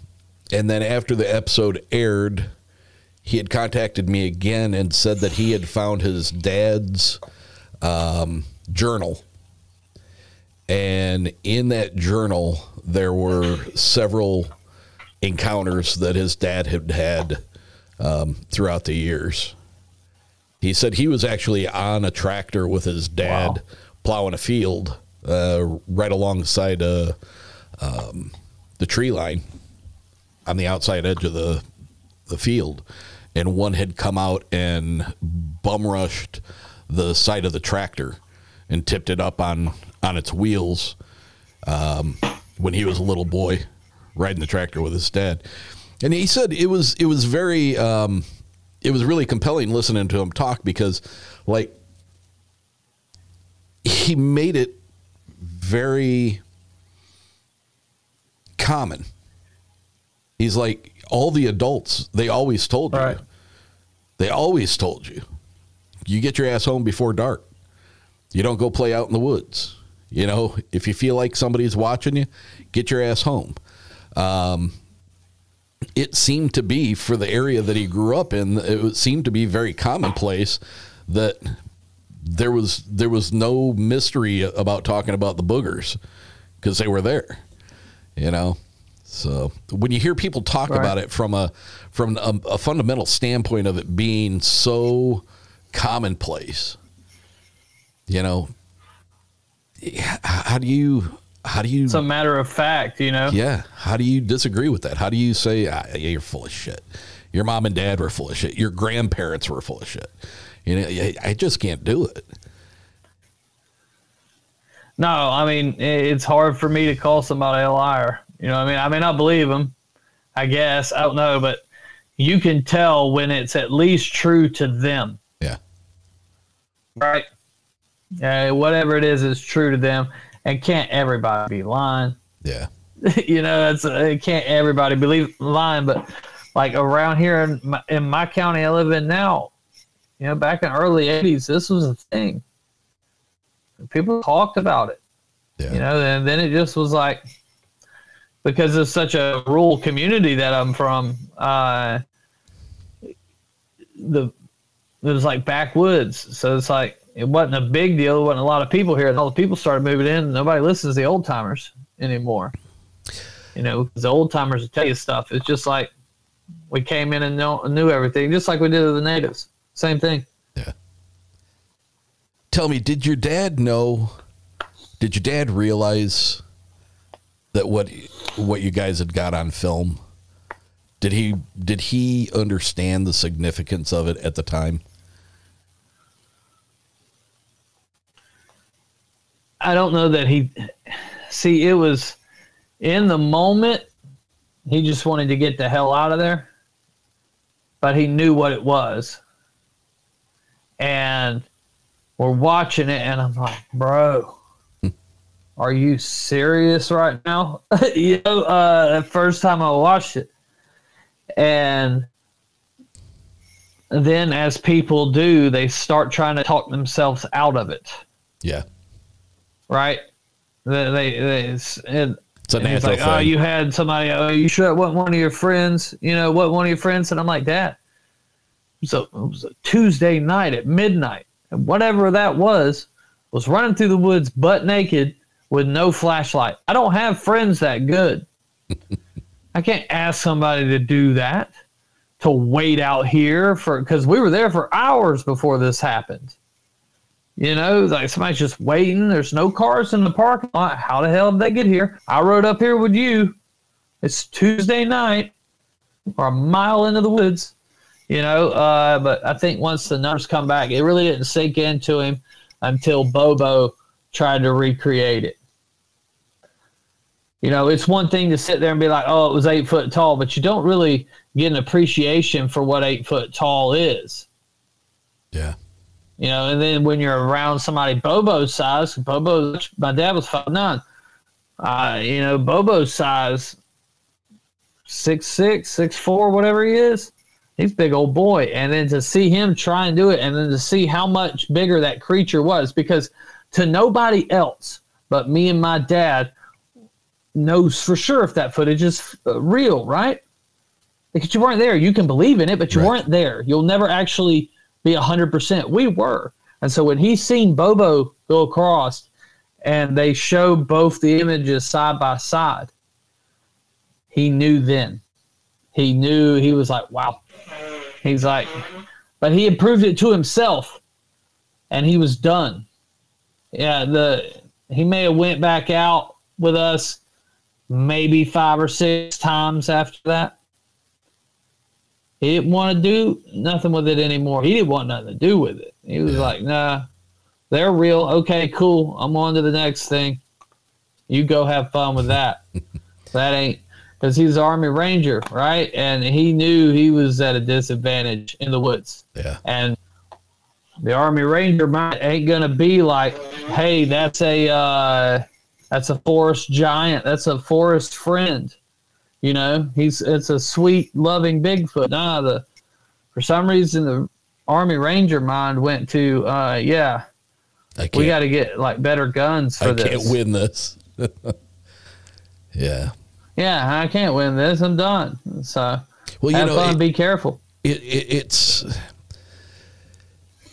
and then after the episode aired, he had contacted me again and said that he had found his dad's um, journal and in that journal there were several encounters that his dad had had um, throughout the years. He said he was actually on a tractor with his dad, plowing a field uh, right alongside uh, um, the tree line on the outside edge of the the field, and one had come out and bum rushed the side of the tractor and tipped it up on on its wheels um, when he was a little boy riding the tractor with his dad. And he said it was it was very um, it was really compelling listening to him talk because like he made it very common. He's like all the adults, they always told you. They always told you. You get your ass home before dark. You don't go play out in the woods. You know, if you feel like somebody's watching you, get your ass home. Um, it seemed to be for the area that he grew up in. It seemed to be very commonplace that there was there was no mystery about talking about the boogers because they were there. You know, so when you hear people talk Right. about it from a from a, a fundamental standpoint of it being so commonplace, you know, how do you how do you It's a matter of fact, you know. yeah. How do you disagree with that? How do you say, ah, yeah, you're full of shit? Your mom and dad were full of shit. Your grandparents were full of shit. You know, I- I just can't do it. No, I mean it's hard for me to call somebody a liar. You know, I mean, I may not believe them. I guess I don't know, but you can tell when it's at least true to them, Yeah. right? Uh, whatever it is is true to them, and can't everybody be lying? Yeah. you know, that's uh, can't everybody believe lying, but like around here in my, in my county I live in now, you know, back in the early '80s, this was a thing. People talked about it. Yeah. You know, and then it just was like because it's such a rural community that I'm from. Uh, the it was like backwoods, so it's like it wasn't a big deal. There wasn't a lot of people here, and all the people started moving in. Nobody listens to the old timers anymore. You know, the old timers tell you stuff. It's just like we came in and know, knew everything, just like we did to the natives. Same thing. Yeah. Tell me, did your dad know? Did your dad realize that what what you guys had got on film? Did he did he understand the significance of it at the time? I don't know that he see it was in the moment he just wanted to get the hell out of there but he knew what it was. And we're watching it and I'm like bro are you serious right now? You know uh the first time I watched it. And then as people do they start trying to talk themselves out of it. Yeah. Right? They, they, they it's, and, It's a and he's natural like, oh, you had somebody. Oh, you sure it wasn't one of your friends? You know, what one of your friends? And I'm like, Dad, so it was a Tuesday night at midnight, and whatever that was, was running through the woods butt naked with no flashlight. I don't have friends that good. I can't ask somebody to do that. To wait out here for because we were there for hours before this happened. You know, like somebody's just waiting. There's no cars in the parking lot. How the hell did they get here? I rode up here with you. It's Tuesday night or a mile into the woods, you know. Uh, but I think once the numbers come back, it really didn't sink into him until Bobo tried to recreate it. You know, it's one thing to sit there and be like, oh, it was eight foot tall, but you don't really get an appreciation for what eight foot tall is. Yeah. You know, and then when you're around somebody Bobo's size, Bobo, my dad was five nine. Uh, you know, Bobo's size, six six, six four, whatever he is. He's a big old boy, and then to see him try and do it, and then to see how much bigger that creature was, because to nobody else but me and my dad knows for sure if that footage is uh, real, right? Because you weren't there, you can believe in it, but you Right. weren't there. You'll never actually be 100%. We were. And so when he seen Bobo go across and they showed both the images side by side, he knew then. He knew, he was like, wow. He's like, but he proved it to himself and he was done. yeah, the he may have went back out with us maybe five or six times after that. He didn't want to do nothing with it anymore. He didn't want nothing to do with it. He was like, nah, they're real. Okay, cool. I'm on to the next thing. You go have fun with that. that ain't because he's an Army Ranger, right? And he knew he was at a disadvantage in the woods. Yeah. And the Army Ranger might ain't gonna be like, hey, that's a uh, that's a forest giant, that's a forest friend. You know, he's it's a sweet, loving Bigfoot. Nah, the for some reason the Army Ranger mind went to, uh, yeah, I we got to get like better guns for I this. can't win this. yeah. Yeah, I can't win this. I'm done. So Well, you have know, fun. it- be careful. it, it, it's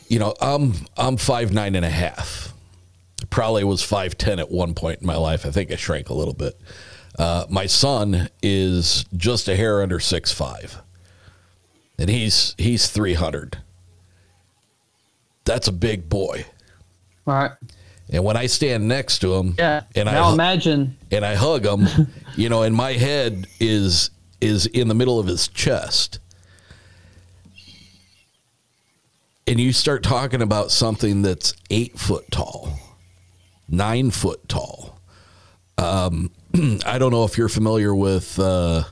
you know i'm i'm five nine and a half probably was five ten at one point in my life i think i shrank a little bit uh, my son is just a hair under six five and he's he's 300 that's a big boy All right. and when i stand next to him Yeah. and now i imagine. and I hug him, you know, and my head is is in the middle of his chest. And you start talking about something that's eight foot tall, nine foot tall. Um, I don't know if you're familiar with uh,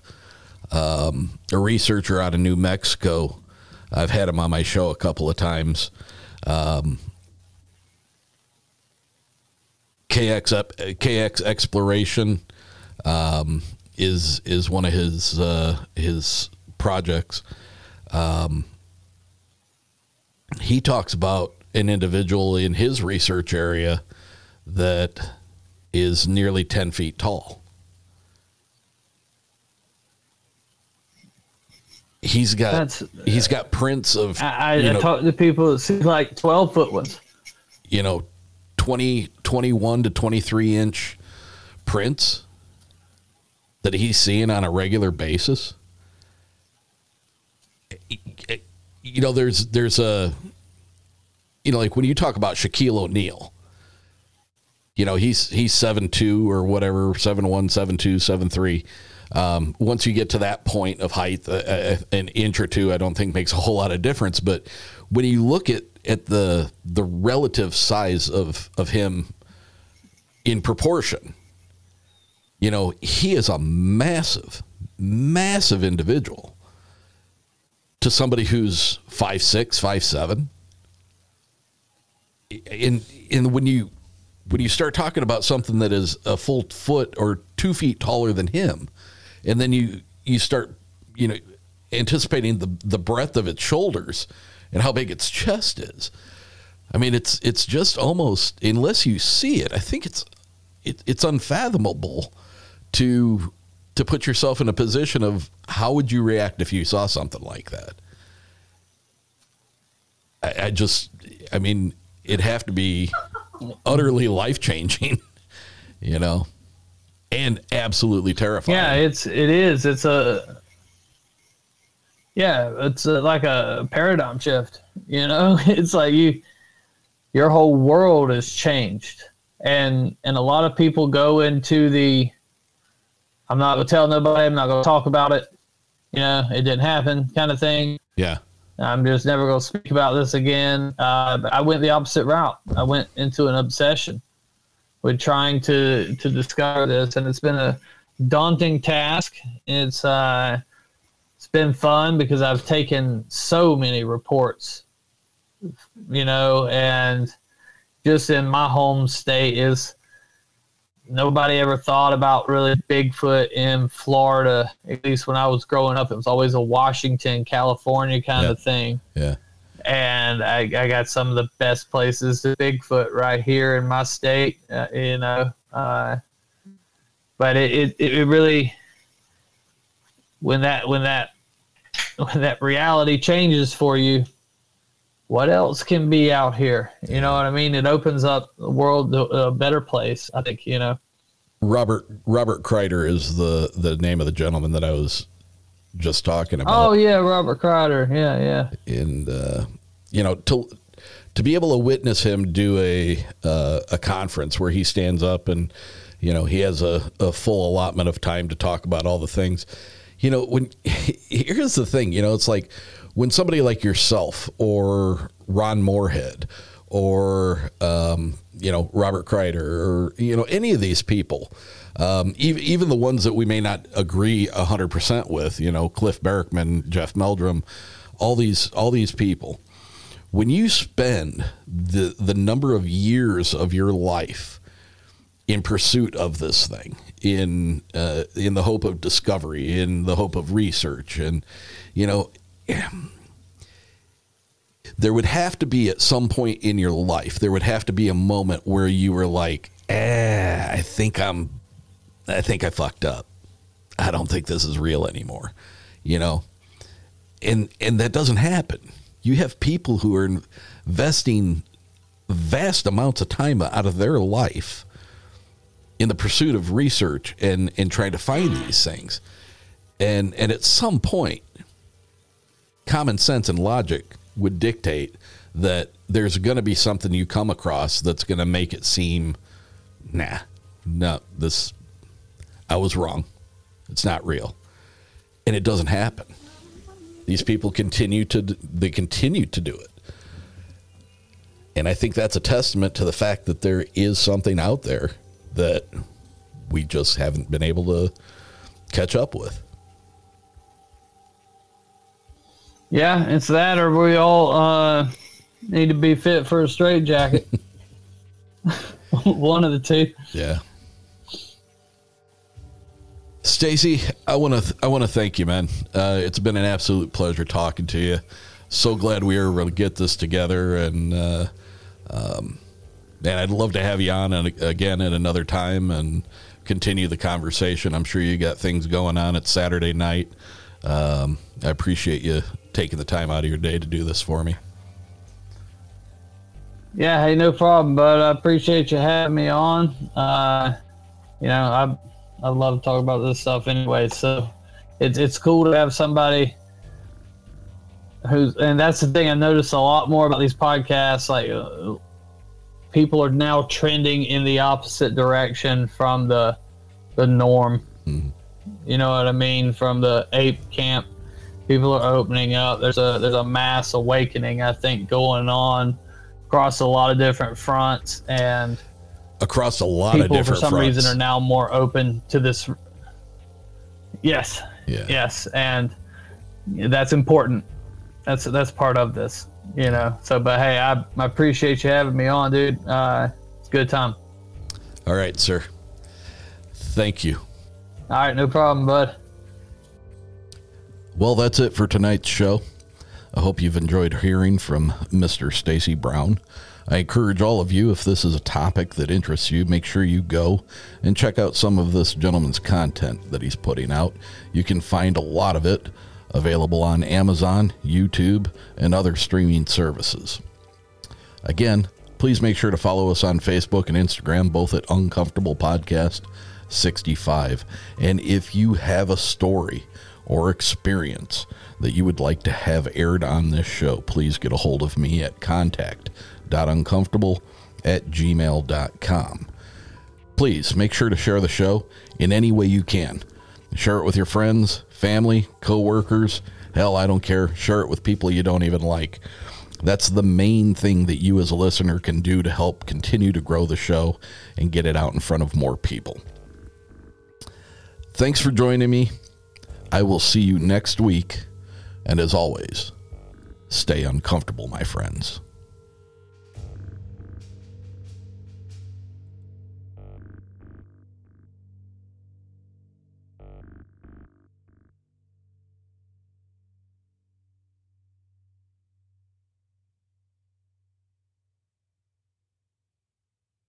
um, a researcher out of New Mexico. I've had him on my show a couple of times. Um, KX KX exploration um, is is one of his uh, his projects. Um, he talks about an individual in his research area that is nearly ten feet tall. He's got That's- he's got prints of I, I, you I know, talked to people that see like 12 foot ones. you know 20 21 to 23 inch prints that he's seeing on a regular basis you know there's there's a you know like when you talk about Shaquille O'Neal you know he's he's seven two or whatever seven one seven two seven three. Um, once you get to that point of height uh, uh, an inch or two i don't think makes a whole lot of difference. But when you look at at the the relative size of of him in proportion you know he is a massive massive individual to somebody who's five six five seven. And and when you when you start talking about something that is a full foot or two feet taller than him, and then you you start you know anticipating the the breadth of its shoulders and how big its chest is. I mean, it's it's just almost unless you see it. I think it's it, it's unfathomable to to put yourself in a position of how would you react if you saw something like that. I, I just, I mean, it'd have to be utterly life changing, you know, and absolutely terrifying. Yeah, it's it is. It's a yeah, it's a, like a paradigm shift. You know, it's like you your whole world has changed, and and a lot of people go into the I'm not gonna tell nobody. I'm not gonna talk about it. You know, it didn't happen, kind of thing. yeah, I'm just never going to speak about this again. Uh, I went the opposite route. I went into an obsession with trying to to discover this, and it's been a daunting task. It's uh, it's been fun because I've taken so many reports, you know, and just in my home state is nobody ever thought about really Bigfoot in Florida. At least when I was growing up, it was always a Washington, California kind Yeah. of thing. yeah, And I, I got some of the best places to Bigfoot right here in my state, uh, you know. Uh, but it, it, it really, when that when that when that reality changes for you, what else can be out here? You know what I mean? It opens up the world to a better place. I think you know. Robert Robert Kreider is the the name of the gentleman that I was just talking about. Oh yeah, Robert Crider. Yeah, yeah. and uh, you know to to be able to witness him do a uh, a conference where he stands up and you know he has a, a full allotment of time to talk about all the things. You know, when here's the thing, you know, it's like when somebody like yourself or Ron Morehead or um, you know Robert Kreider or you know any of these people, um, even, even the ones that we may not agree hundred percent with, you know Cliff Barackman, Jeff Meldrum, all these all these people. When you spend the the number of years of your life in pursuit of this thing, in uh, in the hope of discovery, in the hope of research, and you know there would have to be at some point in your life, there would have to be a moment where you were like, eh, I think I'm, I think I fucked up. I don't think this is real anymore, you know? And, and that doesn't happen. You have people who are investing vast amounts of time out of their life in the pursuit of research and, and trying to find these things. And, and at some point, common sense and logic would dictate that there's going to be something you come across that's going to make it seem, nah, no, this, I was wrong. It's not real. And it doesn't happen. These people continue to, they continue to do it. And I think that's a testament to the fact that there is something out there that we just haven't been able to catch up with. Yeah, it's that, or we all uh, need to be fit for a straight jacket. One of the two. Yeah. Stacy, I want to th- I want to thank you, man. Uh, it's been an absolute pleasure talking to you. So glad we were able to get this together, and uh, um, man, I'd love to have you on and, again at another time and continue the conversation. I'm sure you got things going on. It's Saturday night. Um, I appreciate you taking the time out of your day to do this for me. Yeah, hey, no problem, but I appreciate you having me on. Uh, you know, I I love to talk about this stuff anyway, so it's it's cool to have somebody who's and that's the thing I noticed a lot more about these podcasts. Like, uh, people are now trending in the opposite direction from the the norm. Mm-hmm. You know what I mean? From the ape camp people are opening up. There's a there's a mass awakening, I think, going on across a lot of different fronts, and across a lot of different. People for some fronts. reason, are now more open to this. Yes. Yeah. Yes, and that's important. That's that's part of this, you know. So, but hey, I, I appreciate you having me on, dude. Uh, it's a good time. All right, sir. Thank you. All right, no problem, bud. Well, that's it for tonight's show. I hope you've enjoyed hearing from Mr. Stacy Brown. I encourage all of you, if this is a topic that interests you, make sure you go and check out some of this gentleman's content that he's putting out. You can find a lot of it available on Amazon, YouTube, and other streaming services. Again, please make sure to follow us on Facebook and Instagram, both at Uncomfortable Podcast 65. And if you have a story, or experience that you would like to have aired on this show, please get a hold of me at contact.uncomfortable at gmail.com. Please make sure to share the show in any way you can. Share it with your friends, family, coworkers. Hell, I don't care. Share it with people you don't even like. That's the main thing that you as a listener can do to help continue to grow the show and get it out in front of more people. Thanks for joining me. I will see you next week. And as always, stay uncomfortable, my friends.